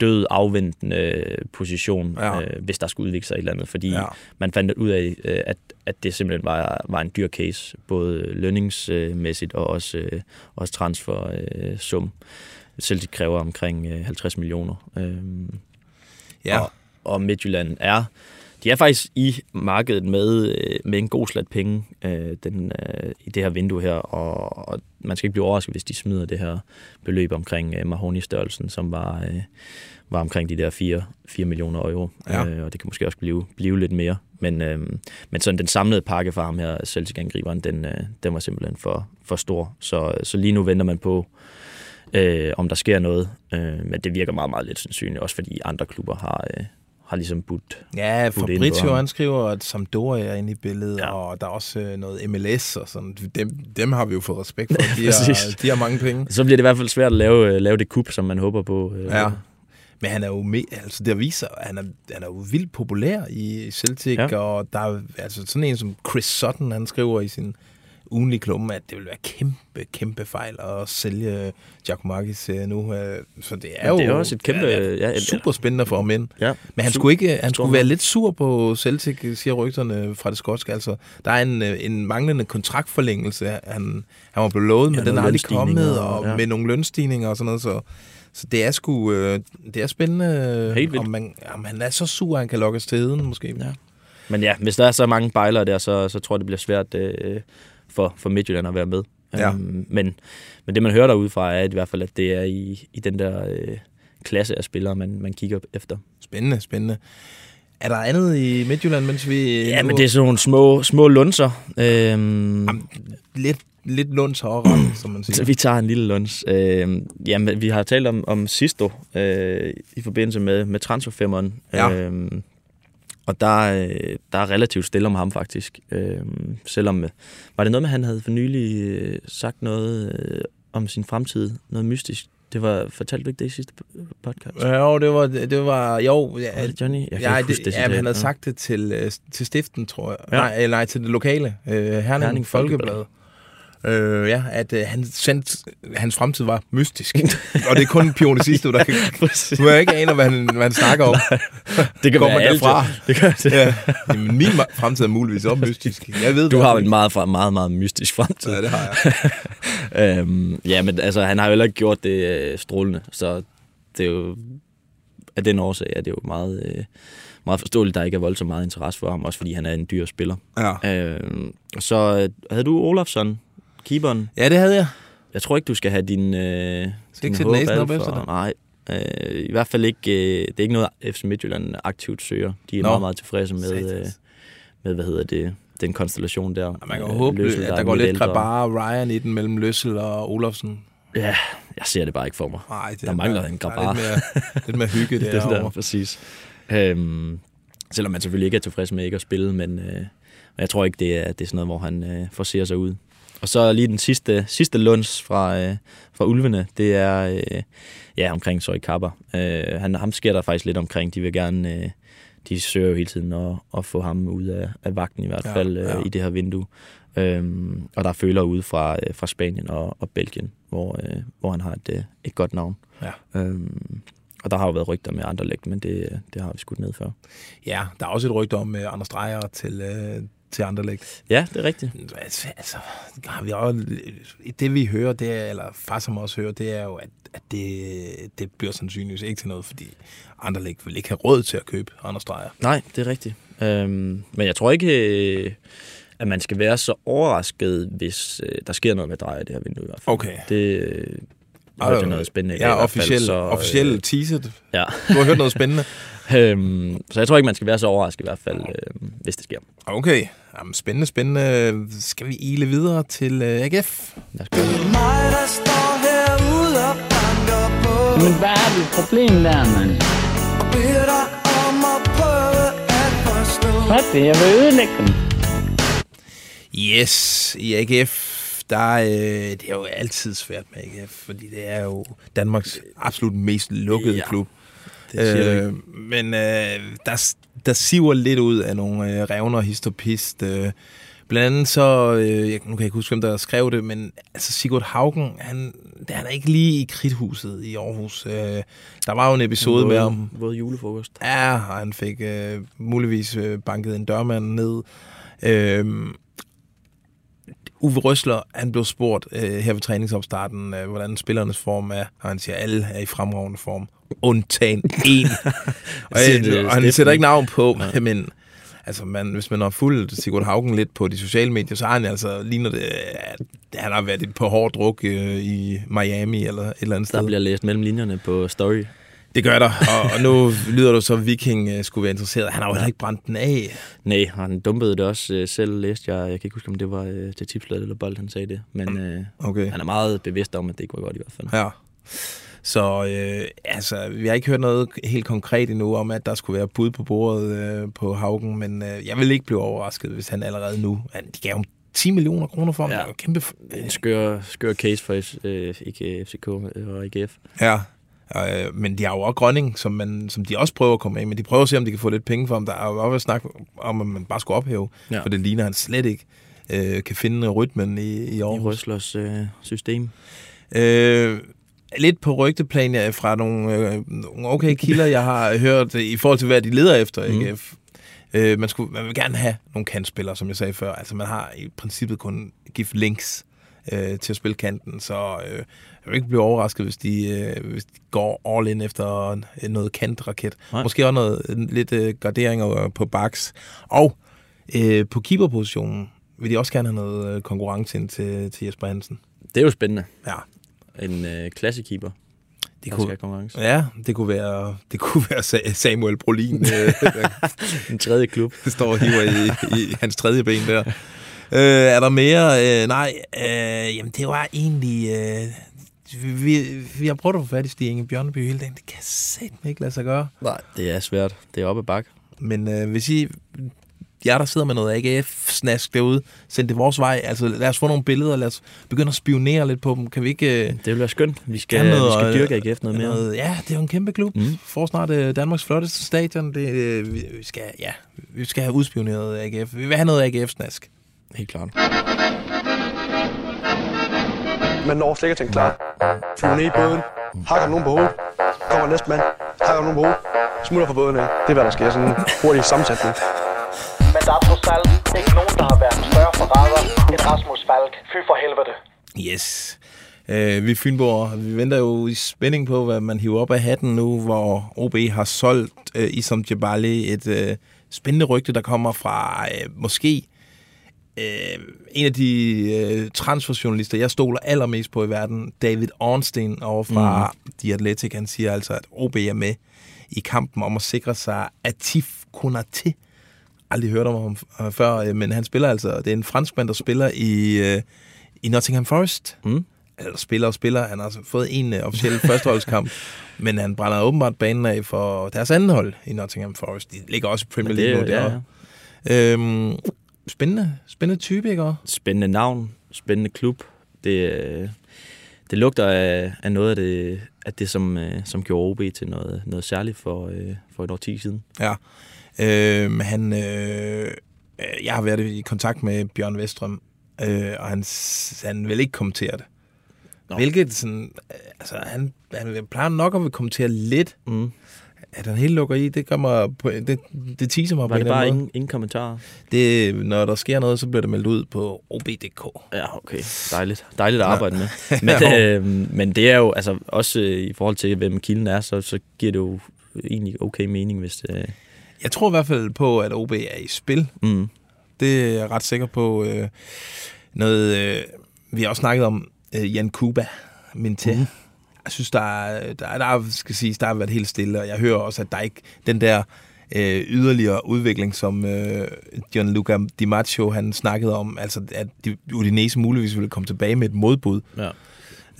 død afventende position, Ja. øh, hvis der skulle udvikle sig et eller andet, fordi Ja. man fandt ud af, øh, at, at det simpelthen var, var en dyr case, både lønningsmæssigt og også, øh, også transfer øh. Celtic kræver omkring øh, 50 millioner. Øh, Ja. og, og Midtjylland er de er faktisk i markedet med, øh, med en god slat penge øh, den, øh, i det her vindue her, og, og man skal ikke blive overrasket, hvis de smider det her beløb omkring øh, Mahoney-størrelsen, som var, øh, var omkring de der 4, 4 millioner euro, Ja. øh, og det kan måske også blive, blive lidt mere. Men, øh, men sådan den samlede pakke for ham her, Celtic-angriberen, den, øh, den var simpelthen for, for stor. Så, så lige nu venter man på, øh, om der sker noget, øh, men det virker meget, meget lidt sandsynligt, også fordi andre klubber har, øh, har ligesom budt Ja, Fabrizio ham. han skriver, at Sampdoria er inde i billedet, ja. Og der er også øh, noget MLS og sådan. Dem, dem har vi jo fået respekt for. (laughs) De, har, de har mange penge. Så bliver det i hvert fald svært at lave, øh, lave det kup, som man håber på. øh, Ja. Men han er jo med, altså der viser, han er, han er jo vildt populær i Celtic. Ja. og der er altså sådan en som Chris Sutton, han skriver i sin ugenlige klumme, at det vil være kæmpe, kæmpe fejl at sælge Giacomakis øh, nu. øh, Så det er Men jo det er også et kæmpe- ja, ja, super spændende for ham ind. Ja. Men han skulle, ikke, han stor skulle være lidt sur på Celtic, siger rygterne fra det skotske. Altså, der er en, øh, en manglende kontraktforlængelse. Han, han var blevet lovet, men Ja, den noget er aldrig kommet, og ja. med nogle lønstigninger og sådan noget. Så, så det er sgu øh, det er spændende, Helt vildt. om, man, om han er så sur, at han kan lokkes til heden, måske. Ja. Men ja, hvis der er så mange bejlere der, så, så tror jeg, det bliver svært øh, for, for Midtjylland at være med. Ja. Øhm, men, men det, man hører derudefra, er i hvert fald, at det er i, i den der øh, klasse af spillere, man, man kigger efter. Spændende, spændende. Er der andet i Midtjylland, mens vi... Ja, nu- men det er sådan nogle små, små lunser. Øhm, Jamen, lidt, lidt lunds hårdret, som man Så siger. vi tager en lille luns. Øh, jamen, vi har talt om, om Sisto øh, i forbindelse med, med transferfemmeren. Ja. Øh, og der, øh, der er relativt stille om ham faktisk. Øh, selvom, øh, var det noget med, han havde for nylig øh, sagt noget øh, om sin fremtid? Noget mystisk? Det var, fortalte du ikke det i sidste podcast? Jo, det var, det var jo... Ja, Var det Johnny? Jeg kan ja, ikke huske det ja, han havde sagt det til, til stiften, tror jeg. Ja. Nej, eller nej, til det lokale. Øh, Herning Herning Folkeblad. Folkeblad. Øh, ja, at øh, han sendt, hans fremtid var mystisk. (laughs) og det er kun Pione Sisto, der kan... (laughs) Du har ikke aner, hvad han, hvad han snakker om. (laughs) Det kan Går være man alt, derfra? Det kan, det. ja. Jamen, min fremtid er muligvis også mystisk. Jeg ved, Du har en meget, meget, meget mystisk fremtid. Ja, det har jeg. øhm, ja, men altså, han har jo heller ikke gjort det øh, strålende, så det er jo, af den årsag er det jo meget, øh, meget forståeligt, der ikke er voldsomt meget interesse for ham, også fordi han er en dyr spiller. Ja. Øhm, så øh, havde du Olafsson, keeperen. ja, det havde jeg. Jeg tror ikke, du skal have din, øh, din sætte håb næsen op efter det? Nej, øh, i hvert fald ikke. Øh, det er ikke noget, FC Midtjylland aktivt søger. De er Nå. meget, meget tilfredse med, øh, med hvad hedder det, den konstellation der. Man kan Øh, håbe, Løssel, at er der går lidt. Krabar og Ryan i den mellem Løssel og Olofsen. Ja, jeg ser det bare ikke for mig. Nej, det Der mangler en der er Grabar. Lidt mere, lidt mere hygge (laughs) det er der, præcis. Øhm, selvom man selvfølgelig ikke er tilfreds med ikke at spille, men, øh, men jeg tror ikke, det er, det er sådan noget, hvor han øh, forser sig ud. Og så lige den sidste, sidste luns fra, øh, fra Ulvene, det er øh, ja, omkring Søj Kapper. Øh, han, ham sker der faktisk lidt omkring. De vil gerne, øh, de søger jo hele tiden at, at få ham ud af, af vagten i hvert Ja, fald øh, ja. i det her vindue. Øhm, og der er følere ude fra, øh, fra Spanien og, og Belgien, hvor, øh, hvor han har et, øh, et godt navn. Ja. Øhm, og der har jo været rygter med andre lægt, men det, det har vi skudt ned før. Ja, der er også et rygte om uh, Anders Dreyer til, uh, til Anderlecht. Ja, det er rigtigt. Altså, har vi også, det vi hører, det er, eller far som også hører, det er jo, at, at det, det bliver sandsynligvis ikke til noget, fordi Anderlecht vil ikke have råd til at købe Anders Dreyer. Nej, det er rigtigt. Øhm, men jeg tror ikke, øh, at man skal være så overrasket, hvis øh, der sker noget med dreje i det her vindue i hvert fald. Okay. Det hørte jeg noget spændende Ja, i fald, officiel, så, øh, teaset. Ja. Du har hørt noget spændende. (laughs) øhm, så jeg tror ikke, man skal være så overrasket i hvert fald, øh, hvis det sker. Okay, Jamen, spændende, spændende. Skal vi ile videre til uh, AGF? Lad os gøre det. Men hvad er dit problem der, mand? Hvad det? Jeg vil ødelægge dem. Yes, i AGF, der øh, det er jo altid svært med AGF, fordi det er jo Danmarks absolut mest lukkede Ja, klub. Øh, men øh, der, der siver lidt ud af nogle øh, revner histopist. Øh, blandt andet så, øh, jeg, nu kan jeg ikke huske, hvem der skrev det, men altså Sigurd Haugen, han, han er ikke lige i kridthuset i Aarhus. Øh, der var jo en episode med ham. Både julefrokost. Ja, og han fik øh, muligvis øh, banket en dørmand ned. Øh, Uwe Røsler, han blev spurgt øh, her ved træningsopstarten, øh, hvordan spillernes form er, og han siger, at alle er i fremragende form, undtagen en. (laughs) og, øh, og han sætter ikke navn på, men altså, man, hvis man har fulgt Sigurd Haugen lidt på de sociale medier, så har han altså ligner det, at han har været et på hård druk øh, i Miami eller et eller andet sted. Der bliver læst mellem linjerne på story. Det gør der, og, og nu lyder det så, at Viking øh, skulle være interesseret. Han har jo heller ikke brændt den af. Nej, han dumpede det også øh, selv, læste jeg. Jeg kan ikke huske, om det var øh, til tipsbladet eller bold, han sagde det. Men øh, Okay. han er meget bevidst om, at det ikke var godt i hvert fald. Ja. Så øh, altså, vi har ikke hørt noget helt konkret endnu om, at der skulle være bud på bordet øh, på Haugen, men øh, jeg vil ikke blive overrasket, hvis han allerede nu... Han, de gav ham 10 millioner kroner for ham. Ja. Det er jo kæmpe... En skør, skør case for øh, ikke FCK og IGF. Ja. Øh, men de har jo også Grønning, som, man, som de også prøver at komme af med. De prøver at se, om de kan få lidt penge for ham. Der er jo også snak om, at man bare skulle ophæve, ja. For det ligner, han slet ikke øh, kan finde rytmen i, i I Aarhus. Røslers øh, system. Øh, lidt på rygteplan ja, fra nogle, øh, nogle okay kilder, jeg har hørt i forhold til, hvad de leder efter Mm. AGF. Øh, man, skulle, man vil gerne have nogle kantspillere, som jeg sagde før. Altså, man har i princippet kun gift links øh, til at spille kanten, så øh, vil ikke blive overrasket, hvis de, øh, hvis de går all in efter noget kantraket. Nej. Måske også noget, lidt øh, garderinger på baks. Og øh, på keeperpositionen vil de også gerne have noget øh, konkurrence ind til, til Jesper Hansen. Det er jo spændende. Ja. En øh, klassekeeper, Det kunne, konkurrence. Ja, det kunne være, det kunne være Sa- Samuel Brolin, øh, (laughs) En tredje klub. (laughs) står og hiver i, i hans tredje ben der. Øh, er der mere? Øh, nej, øh, jamen det var egentlig... Øh, vi, vi, har prøvet at få fat i Stig Inge Bjørneby hele dagen. Det kan satme ikke lade sig gøre. Nej, det er svært. Det er oppe bakke. Men øh, hvis I, jer der sidder med noget AGF-snask derude, send det vores vej. Altså lad os få nogle billeder, lad os begynde at spionere lidt på dem. Kan vi ikke... Øh, Det vil være skønt. Vi skal, noget, vi skal øh, dyrke AGF noget mere. Noget, ja, det er jo en kæmpe klub. Mm. Får snart øh, Danmarks flotteste stadion. Det, øh, vi, vi, skal, ja, vi skal have udspioneret AGF. Vi vil have noget AGF-snask. Helt klart. Man når slet ikke til en klar. Flyver ned i båden. Hakker nogen på hovedet. Kommer næste mand. Hakker nogen på hovedet. Smutter fra båden af. Det er, hvad der sker. Sådan en hurtig sammensætning. Men der er trods alt ikke nogen, der har været større forræder end Rasmus Falk. Fy for helvede. Yes. Øh, vi Fynborg. Vi venter jo i spænding på, hvad man hiver op af hatten nu, hvor OB har solgt øh, Isam Jebali. Et øh, spændende rygte, der kommer fra øh, måske øh, en af de øh, transferjournalister, jeg stoler allermest på i verden, David Ornstein over fra mm. The Athletic. Han siger altså, at OB er med i kampen om at sikre sig Atif Konaté. Aldrig hørt om ham øh, før, øh, men han spiller altså, det er en franskmand, der spiller i, øh, i Nottingham Forest. Mm. Eller spiller og spiller. Han har altså fået en øh, officiel førsteholdskamp, (laughs) men han brænder åbenbart banen af for deres anden hold i Nottingham Forest. De ligger også i Premier League nu. ja, derovre. Øhm, spændende, spændende type, ikke? også? Spændende navn, spændende klub. Det, øh, det lugter af, af noget af det, af det som, øh, som gjorde OB til noget, noget særligt for, øh, for et år tid siden. Ja. Øhm, han, øh, øh, jeg har været i kontakt med Bjørn Vestrøm, øh, og han, han vil ikke kommentere det. Nå. Hvilket sådan, øh, altså han, han vil- plejer nok at vil kommentere lidt. Mm. At han helt lukker i, det gør mig, på, det, det teaser mig Var på en det eller bare anden ingen, ingen kommentarer? måde. Det, når der sker noget, så bliver det meldt ud på OB.dk. Ja, okay. Dejligt. Dejligt at Ja. arbejde med. (laughs) Men, Ja. øh, men det er jo, altså også øh, i forhold til, hvem kilden er, så, så giver det jo egentlig okay mening, hvis det... Jeg tror i hvert fald på, at OB er i spil. Mm. Det er jeg ret sikker på. Øh, noget, øh, vi har også snakket om øh, Jan Kuba, min til. Mm. Jeg synes, der, er, der, er- der, er, skal siges, der har været helt stille, og jeg hører også, at der ikke den der øh, yderligere udvikling, som øh, Gianluca Di Maggio han snakkede om, altså at Udinese muligvis ville komme tilbage med et modbud. Ja.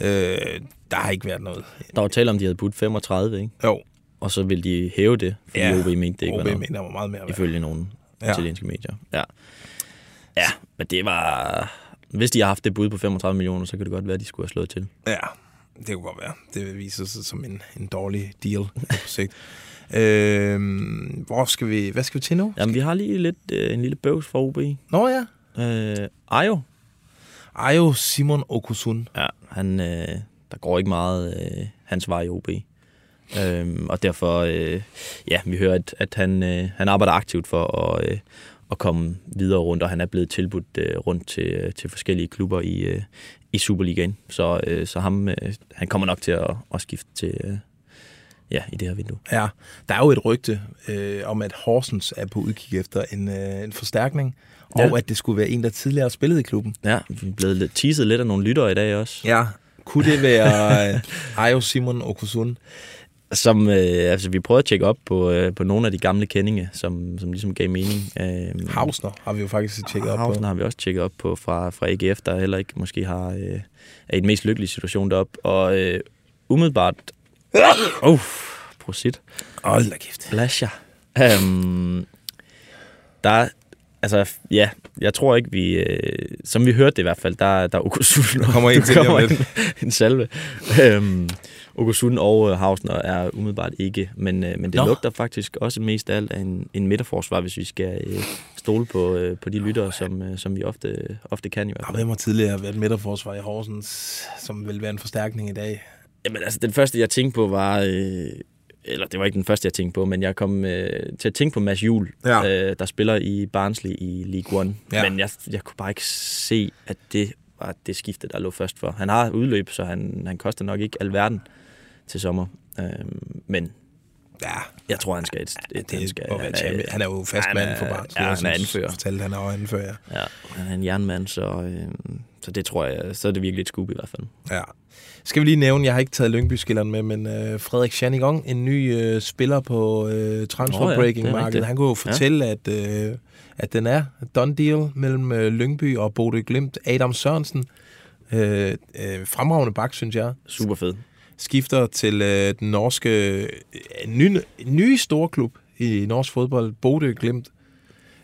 Øh, der har ikke været noget. Der var tale om, de havde budt 35, ikke? Jo. Og så ville de hæve det, fordi Ja. OB mente det ikke OB var noget. mente, der var meget mere værd. Ifølge nogle ja. italienske medier. Ja. Ja, Men det var... Hvis de har haft det bud på 35 millioner, så kan det godt være, at de skulle have slået til. Ja, det kunne godt være. Det viser sig som en, en dårlig deal på sigt. (laughs) Øh, hvor skal vi, hvad skal vi til nu? Jamen, vi har lige lidt øh, en lille bøvs fra OB. Nå ja. Øh, Ajo. Ajo Simon Okusun. Ja, han, øh, der går ikke meget øh, hans vej i OB. Øhm, og derfor, øh, ja, vi hører, at, at han, øh, han arbejder aktivt for at, øh, at komme videre rundt, og han er blevet tilbudt øh, rundt til, øh, til forskellige klubber i, øh, i Superligaen. Så, øh, så ham, øh, han kommer nok til at, at skifte til, øh, ja, i det her vindue. Ja, der er jo et rygte øh, om, at Horsens er på udkig efter en, øh, en forstærkning, og Ja. at det skulle være en, der tidligere har spillet i klubben. Ja, vi er blevet lidt teaset lidt af nogle lyttere i dag også. Ja, kunne det være (laughs) øh, Ajo Simon Okusun? Som, øh, altså, vi prøvede at tjekke op på, øh, på nogle af de gamle kendinge, som, som ligesom gav mening. Øh, Hausner har vi jo faktisk tjekket op på. Hausner har vi også tjekket op på fra, fra AGF, der heller ikke måske har, øh, er i den mest lykkelige situation deroppe. Og øh, umiddelbart... (coughs) Uh, prosit. Hold da kæft. Blasja. Um, der er- Altså, ja, jeg tror ikke, vi... Øh, som vi hørte det i hvert fald, der, der er Okusun. Der kommer en (laughs) til lidt. en, en salve. Um, Okusun og øh, Hausner er umiddelbart ikke, men, øh, men det Nå. Lugter faktisk også mest af alt af en, en midterforsvar, hvis vi skal øh, stole på, øh, på de lyttere, som, øh, som vi ofte, ofte kan i hvert fald. hvem har tidligere været midterforsvar i Horsens, som vil være en forstærkning i dag? Jamen altså, den første, jeg tænkte på, var... Øh, eller det var ikke den første, jeg tænkte på, men jeg kom øh, til at tænke på Mads Juhl, Ja. øh, der spiller i Barnsley i League One. Ja. Men jeg, jeg kunne bare ikke se, at det var det skifte, der lå først for. Han har udløb, så han, han koster nok ikke alverden til sommer. Øh, men Ja, jeg tror, han skal... Et, et, det han, skal, være champion. Han er jo fast han mand er- for Barnsley. Ja, han er anfører. Fortalte, han er jo anfører, ja. Han er en jernmand, så, øh, så det tror jeg, så er det virkelig et skub i hvert fald. Ja. Skal vi lige nævne, jeg har ikke taget Lyngby-skilleren med, men øh, Frederik Schanigong, en ny øh, spiller på øh, transfer Nå ja, er han kunne jo fortælle, ja. at, øh, at den er done deal mellem øh, Lyngby og Bodø Glimt. Adam Sørensen, øh, øh, fremragende bak, synes jeg, Super fed. Skifter til øh, den norske øh, nye, nye store klub i norsk fodbold, Bodø Glimt,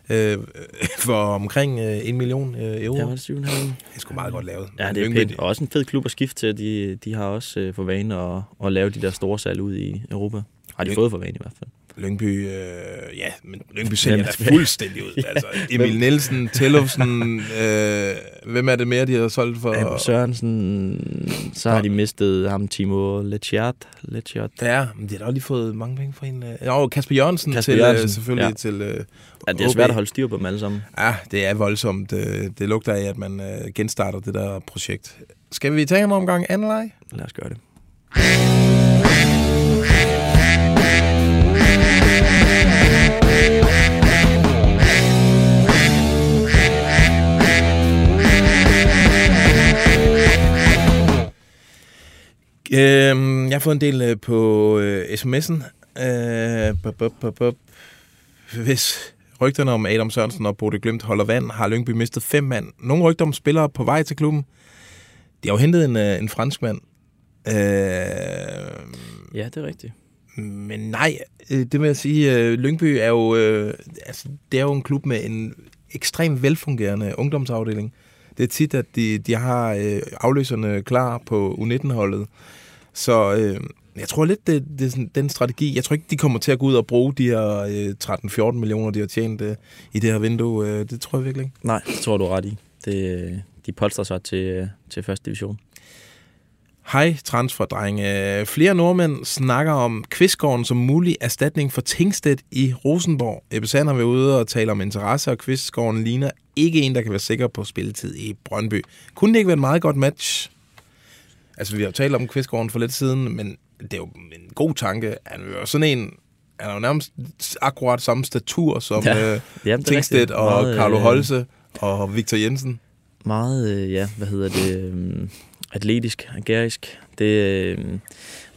øh, (laughs) for omkring øh, en million øh, euro. Ja, var det 7,5? Det er sgu meget godt lavet. Ja, det er pænt. Og også en fed klub at skifte til. De, de har også øh, for vane at, at lave de der store salg ud i Europa. Har de Lyng- fået for vane i hvert fald. Lyngby, øh, ja, men Lyngby (laughs) sælger Hvem da fuldstændig ud. (laughs) Altså, Emil Nielsen, Tellufsen, (laughs) øh, hvem er det mere, de har solgt for? Abo Sørensen, så har de mistet ham Timo Letchert. Letchert. Ja, men de har da også lige fået mange penge for en. Øh, og Kasper Jørgensen Kasper til, Jørgensen, Øh, selvfølgelig ja. til øh, Ja, det er svært at holde styr på dem alle sammen. Ja, det er voldsomt. Det, det lugter af, at man øh, genstarter det der projekt. Skal vi tage en omgang anden leg? Lad os gøre det. Øhm, jeg har fået en del øh, på øh, sms'en. Øh, bup, bup, bup, bup. Hvis rygterne om Adam Sørensen og Bodø Glimt holder vand, har Lyngby mistet fem mand. Nogle rygter om spillere på vej til klubben. De har jo hentet en, øh, en franskmand. Øh, Ja, det er rigtigt. men nej, øh, det vil jeg sige, øh, Lyngby er jo, øh, altså, det er jo en klub med en ekstremt velfungerende ungdomsafdeling. Det er tit, at de, de har øh, afløserne klar på U19-holdet. Så øh, jeg tror lidt, det, det er sådan, den strategi. Jeg tror ikke, de kommer til at gå ud og bruge de her øh, 13-14 millioner, de har tjent øh, i det her vindue. Øh, det tror jeg virkelig ikke. Nej, det tror du er ret i. Det, øh, de polstrer sig til, øh, til første division. Hej, transferdrenge. Flere nordmænd snakker om Kvistgården som mulig erstatning for Tingstedt i Rosenborg. Ebbe Sand har været ude og tale om interesse, og Kvistgården ligner ikke en, der kan være sikker på spilletid i Brøndby. Kunne det ikke være et meget godt match? Altså, vi har jo talt om Kvistgården for lidt siden, men det er jo en god tanke. Han er jo sådan en... Han er jo nærmest akkurat samme statur som Ja. øh, Jamen, Tingstedt rigtigt. og Meget, Carlo øh, Holse og Victor Jensen. Meget, øh, ja, hvad hedder det, øh, atletisk, agerisk. Det øh,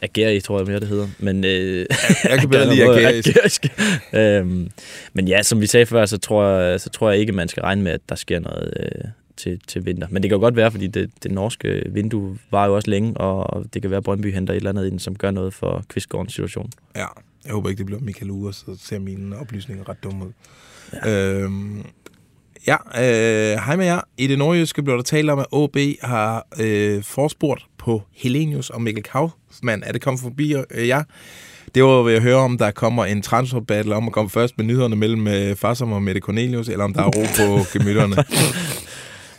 agerisk, tror jeg mere, det hedder. Men, øh, jeg kan (laughs) bedre lide agerisk. agerisk. øhm, men ja, som vi sagde før, så tror, jeg, så tror jeg ikke, man skal regne med, at der sker noget øh, til, til vinter. Men det kan jo godt være, fordi det, det norske vindue var jo også længe, og det kan være, at Brøndby henter et eller andet ind, som gør noget for Kvistgårdens situation. Ja, jeg håber ikke, det bliver Michael Ure, så ser mine oplysninger ret dumme ud. Ja. Øhm, Ja, øh, hej med jer. I det nordjyske blev der talt om, at OB har øh, forspurgt på Helenius og Mikkel Kaufmann. Er det kommet forbi øh, jer? Det var ved at høre, om der kommer en transfer battle om at komme først med nyhederne mellem øh, Farsam og Mette Cornelius, eller om der er ro på (laughs) gemytterne.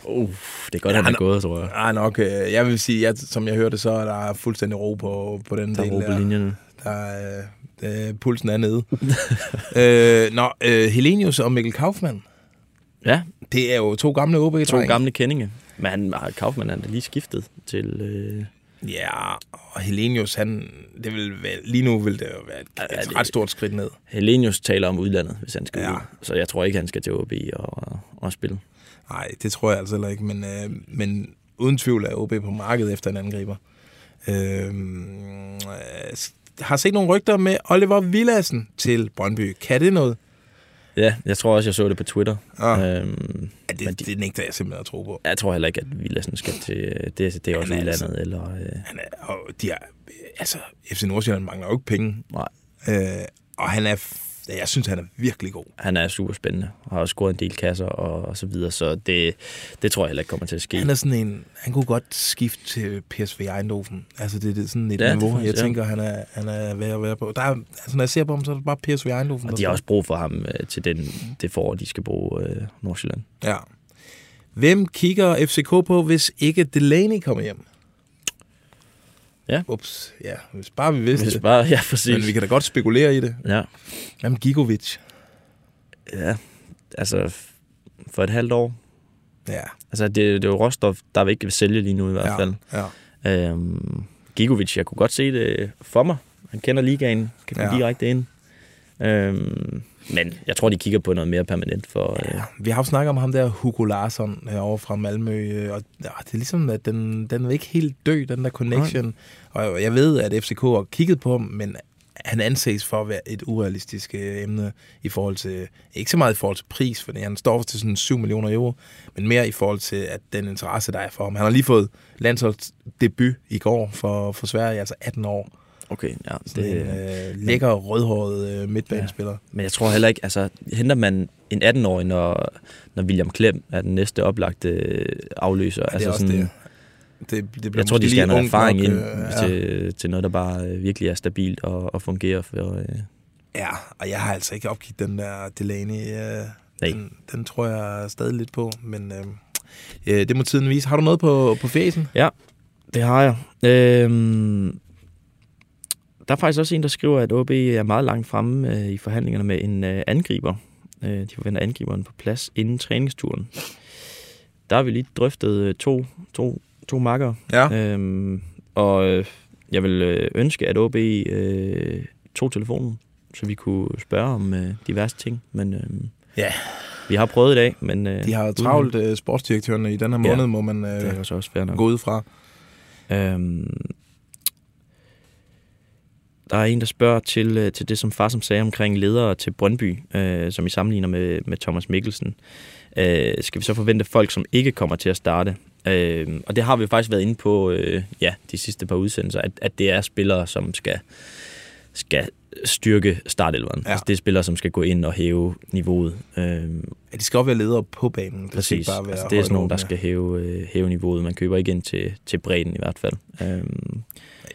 Uh, det er godt, ja, han er gået, tror jeg. Ja, nok. Øh, jeg vil sige, at, som jeg hørte, så er der fuldstændig ro på, på den Der er del ro på linjerne. Der er, øh, pulsen er nede. (laughs) øh, nå, øh, Helenius og Mikkel Kaufmann. Ja. Det er jo to gamle ob To gamle kendinge. Men han, Kaufmann han er lige skiftet til... Øh... Ja, og Helenius, han, det vil være, lige nu vil det jo være et, Ja, et det- ret stort skridt ned. Helenius taler om udlandet, hvis han skal Ja. ud. Så jeg tror ikke, han skal til OB og, og spille. Nej, det tror jeg altså heller ikke, men, øh, men uden tvivl er OB på markedet efter en angriber. Øh, øh, har set nogle rygter med Oliver Villassen til Brøndby. Kan det noget? Ja, jeg tror også, jeg så det på Twitter. Ah. Øhm, Ja, det, det nægter jeg simpelthen at tro på. jeg tror heller ikke, at Villassen skal til... Det, det er også udlandet, altså- eller... Øh, Han er, og de er, altså, FC Nordsjælland mangler jo ikke penge. nej, Øh, og han er, jeg synes, han er virkelig god. han er super spændende. Har også scoret en del kasser og, og så videre, så det, det tror jeg heller ikke kommer til at ske. Han er sådan en, han kunne godt skifte til PSV Eindhoven. Altså, det, det er sådan et Ja, niveau, faktisk, jeg ja. tænker, han er, han er værd at være på. Der er, altså, når jeg ser på ham, så er det bare PSV Eindhoven. Og de har også brug for ham øh, til den, det forår, de skal bruge øh, Nordsjælland. Ja. Hvem kigger FCK på, hvis ikke Delaney kommer hjem? Ja. Ups, ja, hvis bare vi vidste Hvis bare, ja, præcis. Men vi kan da godt spekulere i det. Ja, Hvad med Gigovic? ja, altså for et halvt år. Ja. Altså, det, det er jo råstof, der vil ikke vil sælge lige nu i hvert ja, fald. Ja. Øhm, Gigovic, jeg kunne godt se det for mig. Han kender ligaen, kan gå Ja. ja. direkte ind. Øhm, men jeg tror, de kigger på noget mere permanent for... Øh, Vi har jo snakket om ham der, Hugo Larsson, over fra Malmø, øh, og ja, det er ligesom, at den, den er ikke helt død, den der connection. Og jeg ved, at FCK har kigget på ham, men han anses for at være et urealistisk øh, emne i forhold til, ikke så meget i forhold til pris, fordi han står til sådan 7 millioner euro, men mere i forhold til, at den interesse, der er for ham. Han har lige fået landsholdsdebut i går for, for Sverige, altså 18 år. Okay, ja. Det, Det, en øh, lækker, rødhåret øh, midtbanespiller. Ja. men jeg tror heller ikke, altså henter man en 18-årig, når, når William Klem er den næste oplagte øh, afløser. Ja, det er altså også det. Det, det bliver Jeg tror, de skal have noget erfaring nok, ind øh, ja. til, til noget, der bare øh, virkelig er stabilt og, og fungerer for... Øh, Ja, og jeg har altså ikke opgivet den der Delaney. Øh, Nej. den, den tror jeg stadig lidt på, men øh, øh, det må tiden vise. Har du noget på, på fæsen? Ja, det har jeg. Øhm, der er faktisk også en, der skriver, at OB er meget langt fremme øh, i forhandlingerne med en øh, angriber. Øh, de forventer angriberen på plads inden træningsturen. Der har vi lige drøftet øh, to, to, to makker. Ja. Øhm, og øh, jeg vil øh, ønske, at OB øh, tog telefonen, så vi kunne spørge om øh, diverse ting. Men øh, Ja. vi har prøvet i dag, men... Øh, De har travlt øh, sportsdirektørerne i den her Ja, måned, må man Det er øh, også også fair nok. gå ud fra. Øhm, der er en, der spørger til, øh, til det, som far som sagde omkring ledere til Brøndby, øh, som I sammenligner med, med Thomas Mikkelsen. Øh, skal vi så forvente folk, som ikke kommer til at starte? Øh, og det har vi jo faktisk været inde på øh, ja, de sidste par udsendelser, at, at det er spillere, som skal, skal styrke startelveren. Ja. Altså, det er spillere, som skal gå ind og hæve niveauet. Øh, Ja, de skal også være ledere på banen. Det skal Præcis. ikke bare være altså, det er sådan nogen, der skal hæve, øh, hæve niveauet. Man køber ikke ind til, til bredden i hvert fald. Øhm,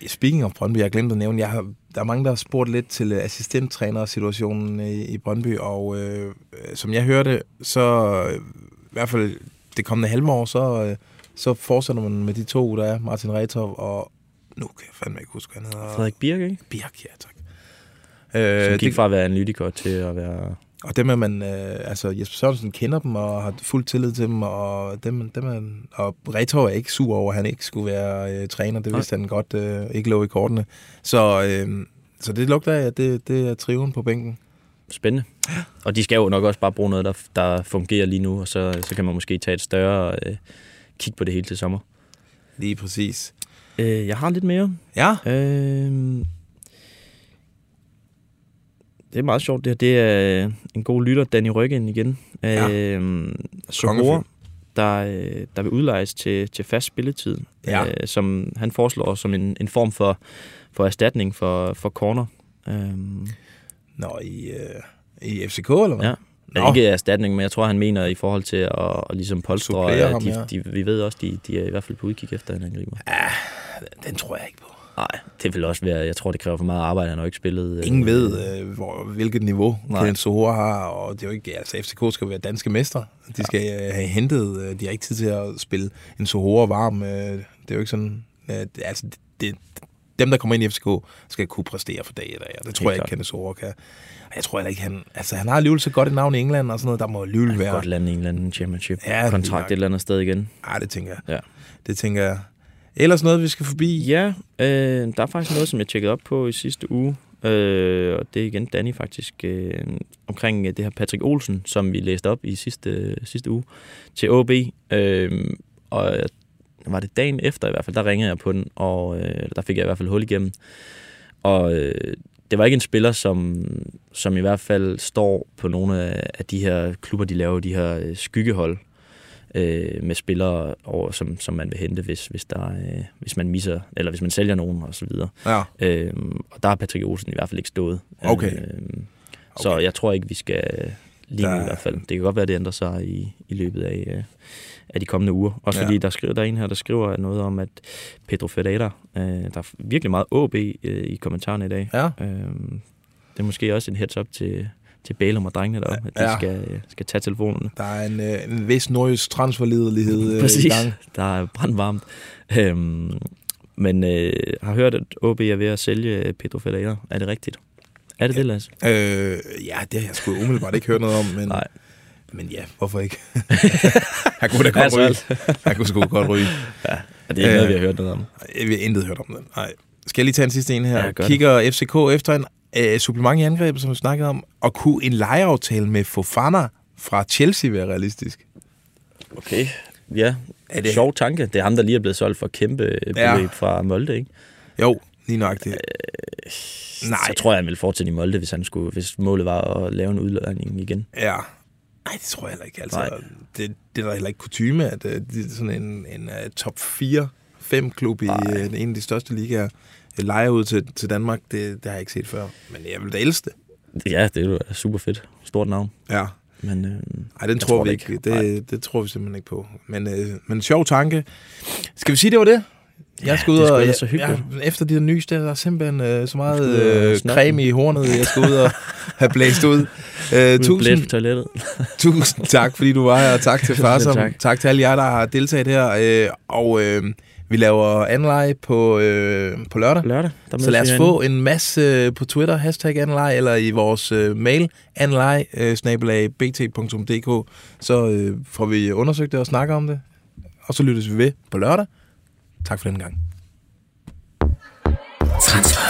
Speaking of Brøndby, jeg har glemt at nævne, jeg har, der er mange, der har spurgt lidt til øh, assistenttrænersituationen i, i Brøndby, og øh, øh, som jeg hørte, så øh, i hvert fald det kommende halve år, så, øh, så fortsætter man med de to, der er Martin Retov og nu kan jeg fandme ikke huske, hvad han hedder. Frederik Birk, ikke? Birk, ja tak. Som Øh, gik det, fra at være analytiker til at være... og dem er man, øh, altså Jesper Sørensen kender dem og har fuld tillid til dem, og dem, dem er, og Retov er ikke sur over, at han ikke skulle være øh, træner, det Nej. vidste han godt øh, ikke lå i kortene. Så, øh, så det lugter af, at det, det er triven på bænken. Spændende. Og de skal jo nok også bare bruge noget, der, der fungerer lige nu, og så, så kan man måske tage et større øh, kig på det hele til sommer. Lige præcis. Øh, jeg har lidt mere. Ja. Øh, det er meget sjovt. Det, her. det er en god lytter, Danny Ryggen igen. Ja. Øh, Sohora, der, øh, der vil udlejes til, til fast spilletid, Ja. øh, som han foreslår som en, en form for, for erstatning for, for corner. Øh, Nå, i, øh, i FCK, eller hvad? Ja. Ja, ikke erstatning, men jeg tror, han mener i forhold til at, at ligesom polstre, at ham, de, ja. de, vi ved også, de, de er i hvert fald på udkig efter en angriber. Ja, den tror jeg ikke på. Nej, det vil også være, jeg tror, det kræver for meget arbejde, han har ikke spillet. øh, Ingen ved, øh, hvor, hvilket niveau. Kenneth Sohora har, og det er jo ikke, altså FCK skal være danske mestre. De skal øh, have hentet, øh, de har ikke tid til at spille en Sohora varm. Øh, det er jo ikke sådan, øh, det, altså det, det, dem, der kommer ind i FCK, skal kunne præstere for dag i dag, og det tror jeg ikke. Kenneth Sohora kan. Jeg tror heller ikke, han, altså han har alligevel så godt et navn i England og sådan noget, der må alligevel være. Godt lande i en eller anden championship. Ja, kontrakt et eller andet sted igen. Ja, det tænker jeg. Ja. Det tænker jeg. Ellers noget, vi skal forbi? Ja, øh, der er faktisk noget, som jeg tjekkede op på i sidste uge. Øh, og det er igen Danny faktisk, øh, omkring øh, det her Patrick Olsen, som vi læste op i sidste, sidste uge til OB. Øh, og var det dagen efter i hvert fald, der ringede jeg på den, og øh, der fik jeg i hvert fald hul igennem. Og øh, det var ikke en spiller, som, som i hvert fald står på nogle af, af de her klubber, de laver de her øh, skyggehold øh, med spillere, over, som, som man vil hente, hvis, hvis, der, øh, hvis man misser, eller hvis man sælger nogen og så videre. Ja. Øh, og der har Patrick Olsen i hvert fald ikke stået. Okay. Øh, så jeg tror ikke, vi skal lige Der- i hvert fald. Det kan godt være, det ændrer sig i, i løbet af, øh, af de kommende uger. Også Ja. fordi der, skriver, der er en her, der skriver noget om, at Pedro Ferreira, øh, der er virkelig meget AB øh, i kommentarerne i dag. Ja. Øh, det er måske også en heads up til, til Bælum og drengene deroppe, at de Ja. skal, øh, skal tage telefonerne. Der er en, øh, en vis nordjysk transferlidelighed øh, i (laughs) gang. Der er brandvarmt. Øhm, men øh, har hørt, at OB er ved at sælge Pedro Ferreira. Er det rigtigt? Er det det, Lasse? Øh, ja, det har jeg sgu umiddelbart ikke hørt noget om, men, Nej. men ja, hvorfor ikke? (laughs) han kunne da godt ryge. Han kunne sgu godt ryge. Ja, og det er ikke noget, vi har hørt noget om. Øh, Vi har intet hørt om det. Nej. Skal jeg lige tage en sidste en her? Ja, gør det. Kigger FCK efter en øh, supplement i angrebet, som vi snakkede om, og kunne en lejeaftale med Fofana fra Chelsea være realistisk? Okay, ja. Er Er det- det... Sjov tanke. Det er ham, der lige er blevet solgt for kæmpe beløb Ja. fra Molde, ikke? Jo, lige nøjagtigt. Nej. Så tror jeg, han ville fortsætte i Molde, hvis, han skulle, hvis målet var at lave en udlejning igen. Ja. Nej, det tror jeg heller ikke. Altså, Nej. det, det er der heller ikke kutume, at uh, det er sådan en, en uh, top 4-5 klub i uh, en af de største ligaer øh, lejer ud til, til Danmark. Det, det har jeg ikke set før. Men jeg vil da elske det. Ja, det er super fedt. Stort navn. Ja. Men, øh, Nej, den jeg tror, vi ikke. Det, det tror vi simpelthen ikke på. Men, øh, men en sjov tanke. Skal vi sige, det var det? Jeg skal ud og, ellers så hyggeligt. Ja, efter de der nye der, der er simpelthen øh, så meget øh, snakke. creme i hornet, jeg skal ud og have blæst ud. (laughs) Øh, på tusind, toilettet. (laughs) tusind tak, fordi du var her, og tak til. Selv tak. tak. tak til alle jer, der har deltaget her. Øh, og øh, vi laver anleje på, øh, på lørdag. Lørdag. Der Så lad os få en masse øh, på Twitter, hashtag anleje, eller i vores øh, mail, anleje, øh, bt.dk. Så øh, får vi undersøgt det og snakker om det. Og så lyttes vi ved på lørdag. Tak for den gang. Transfervindue.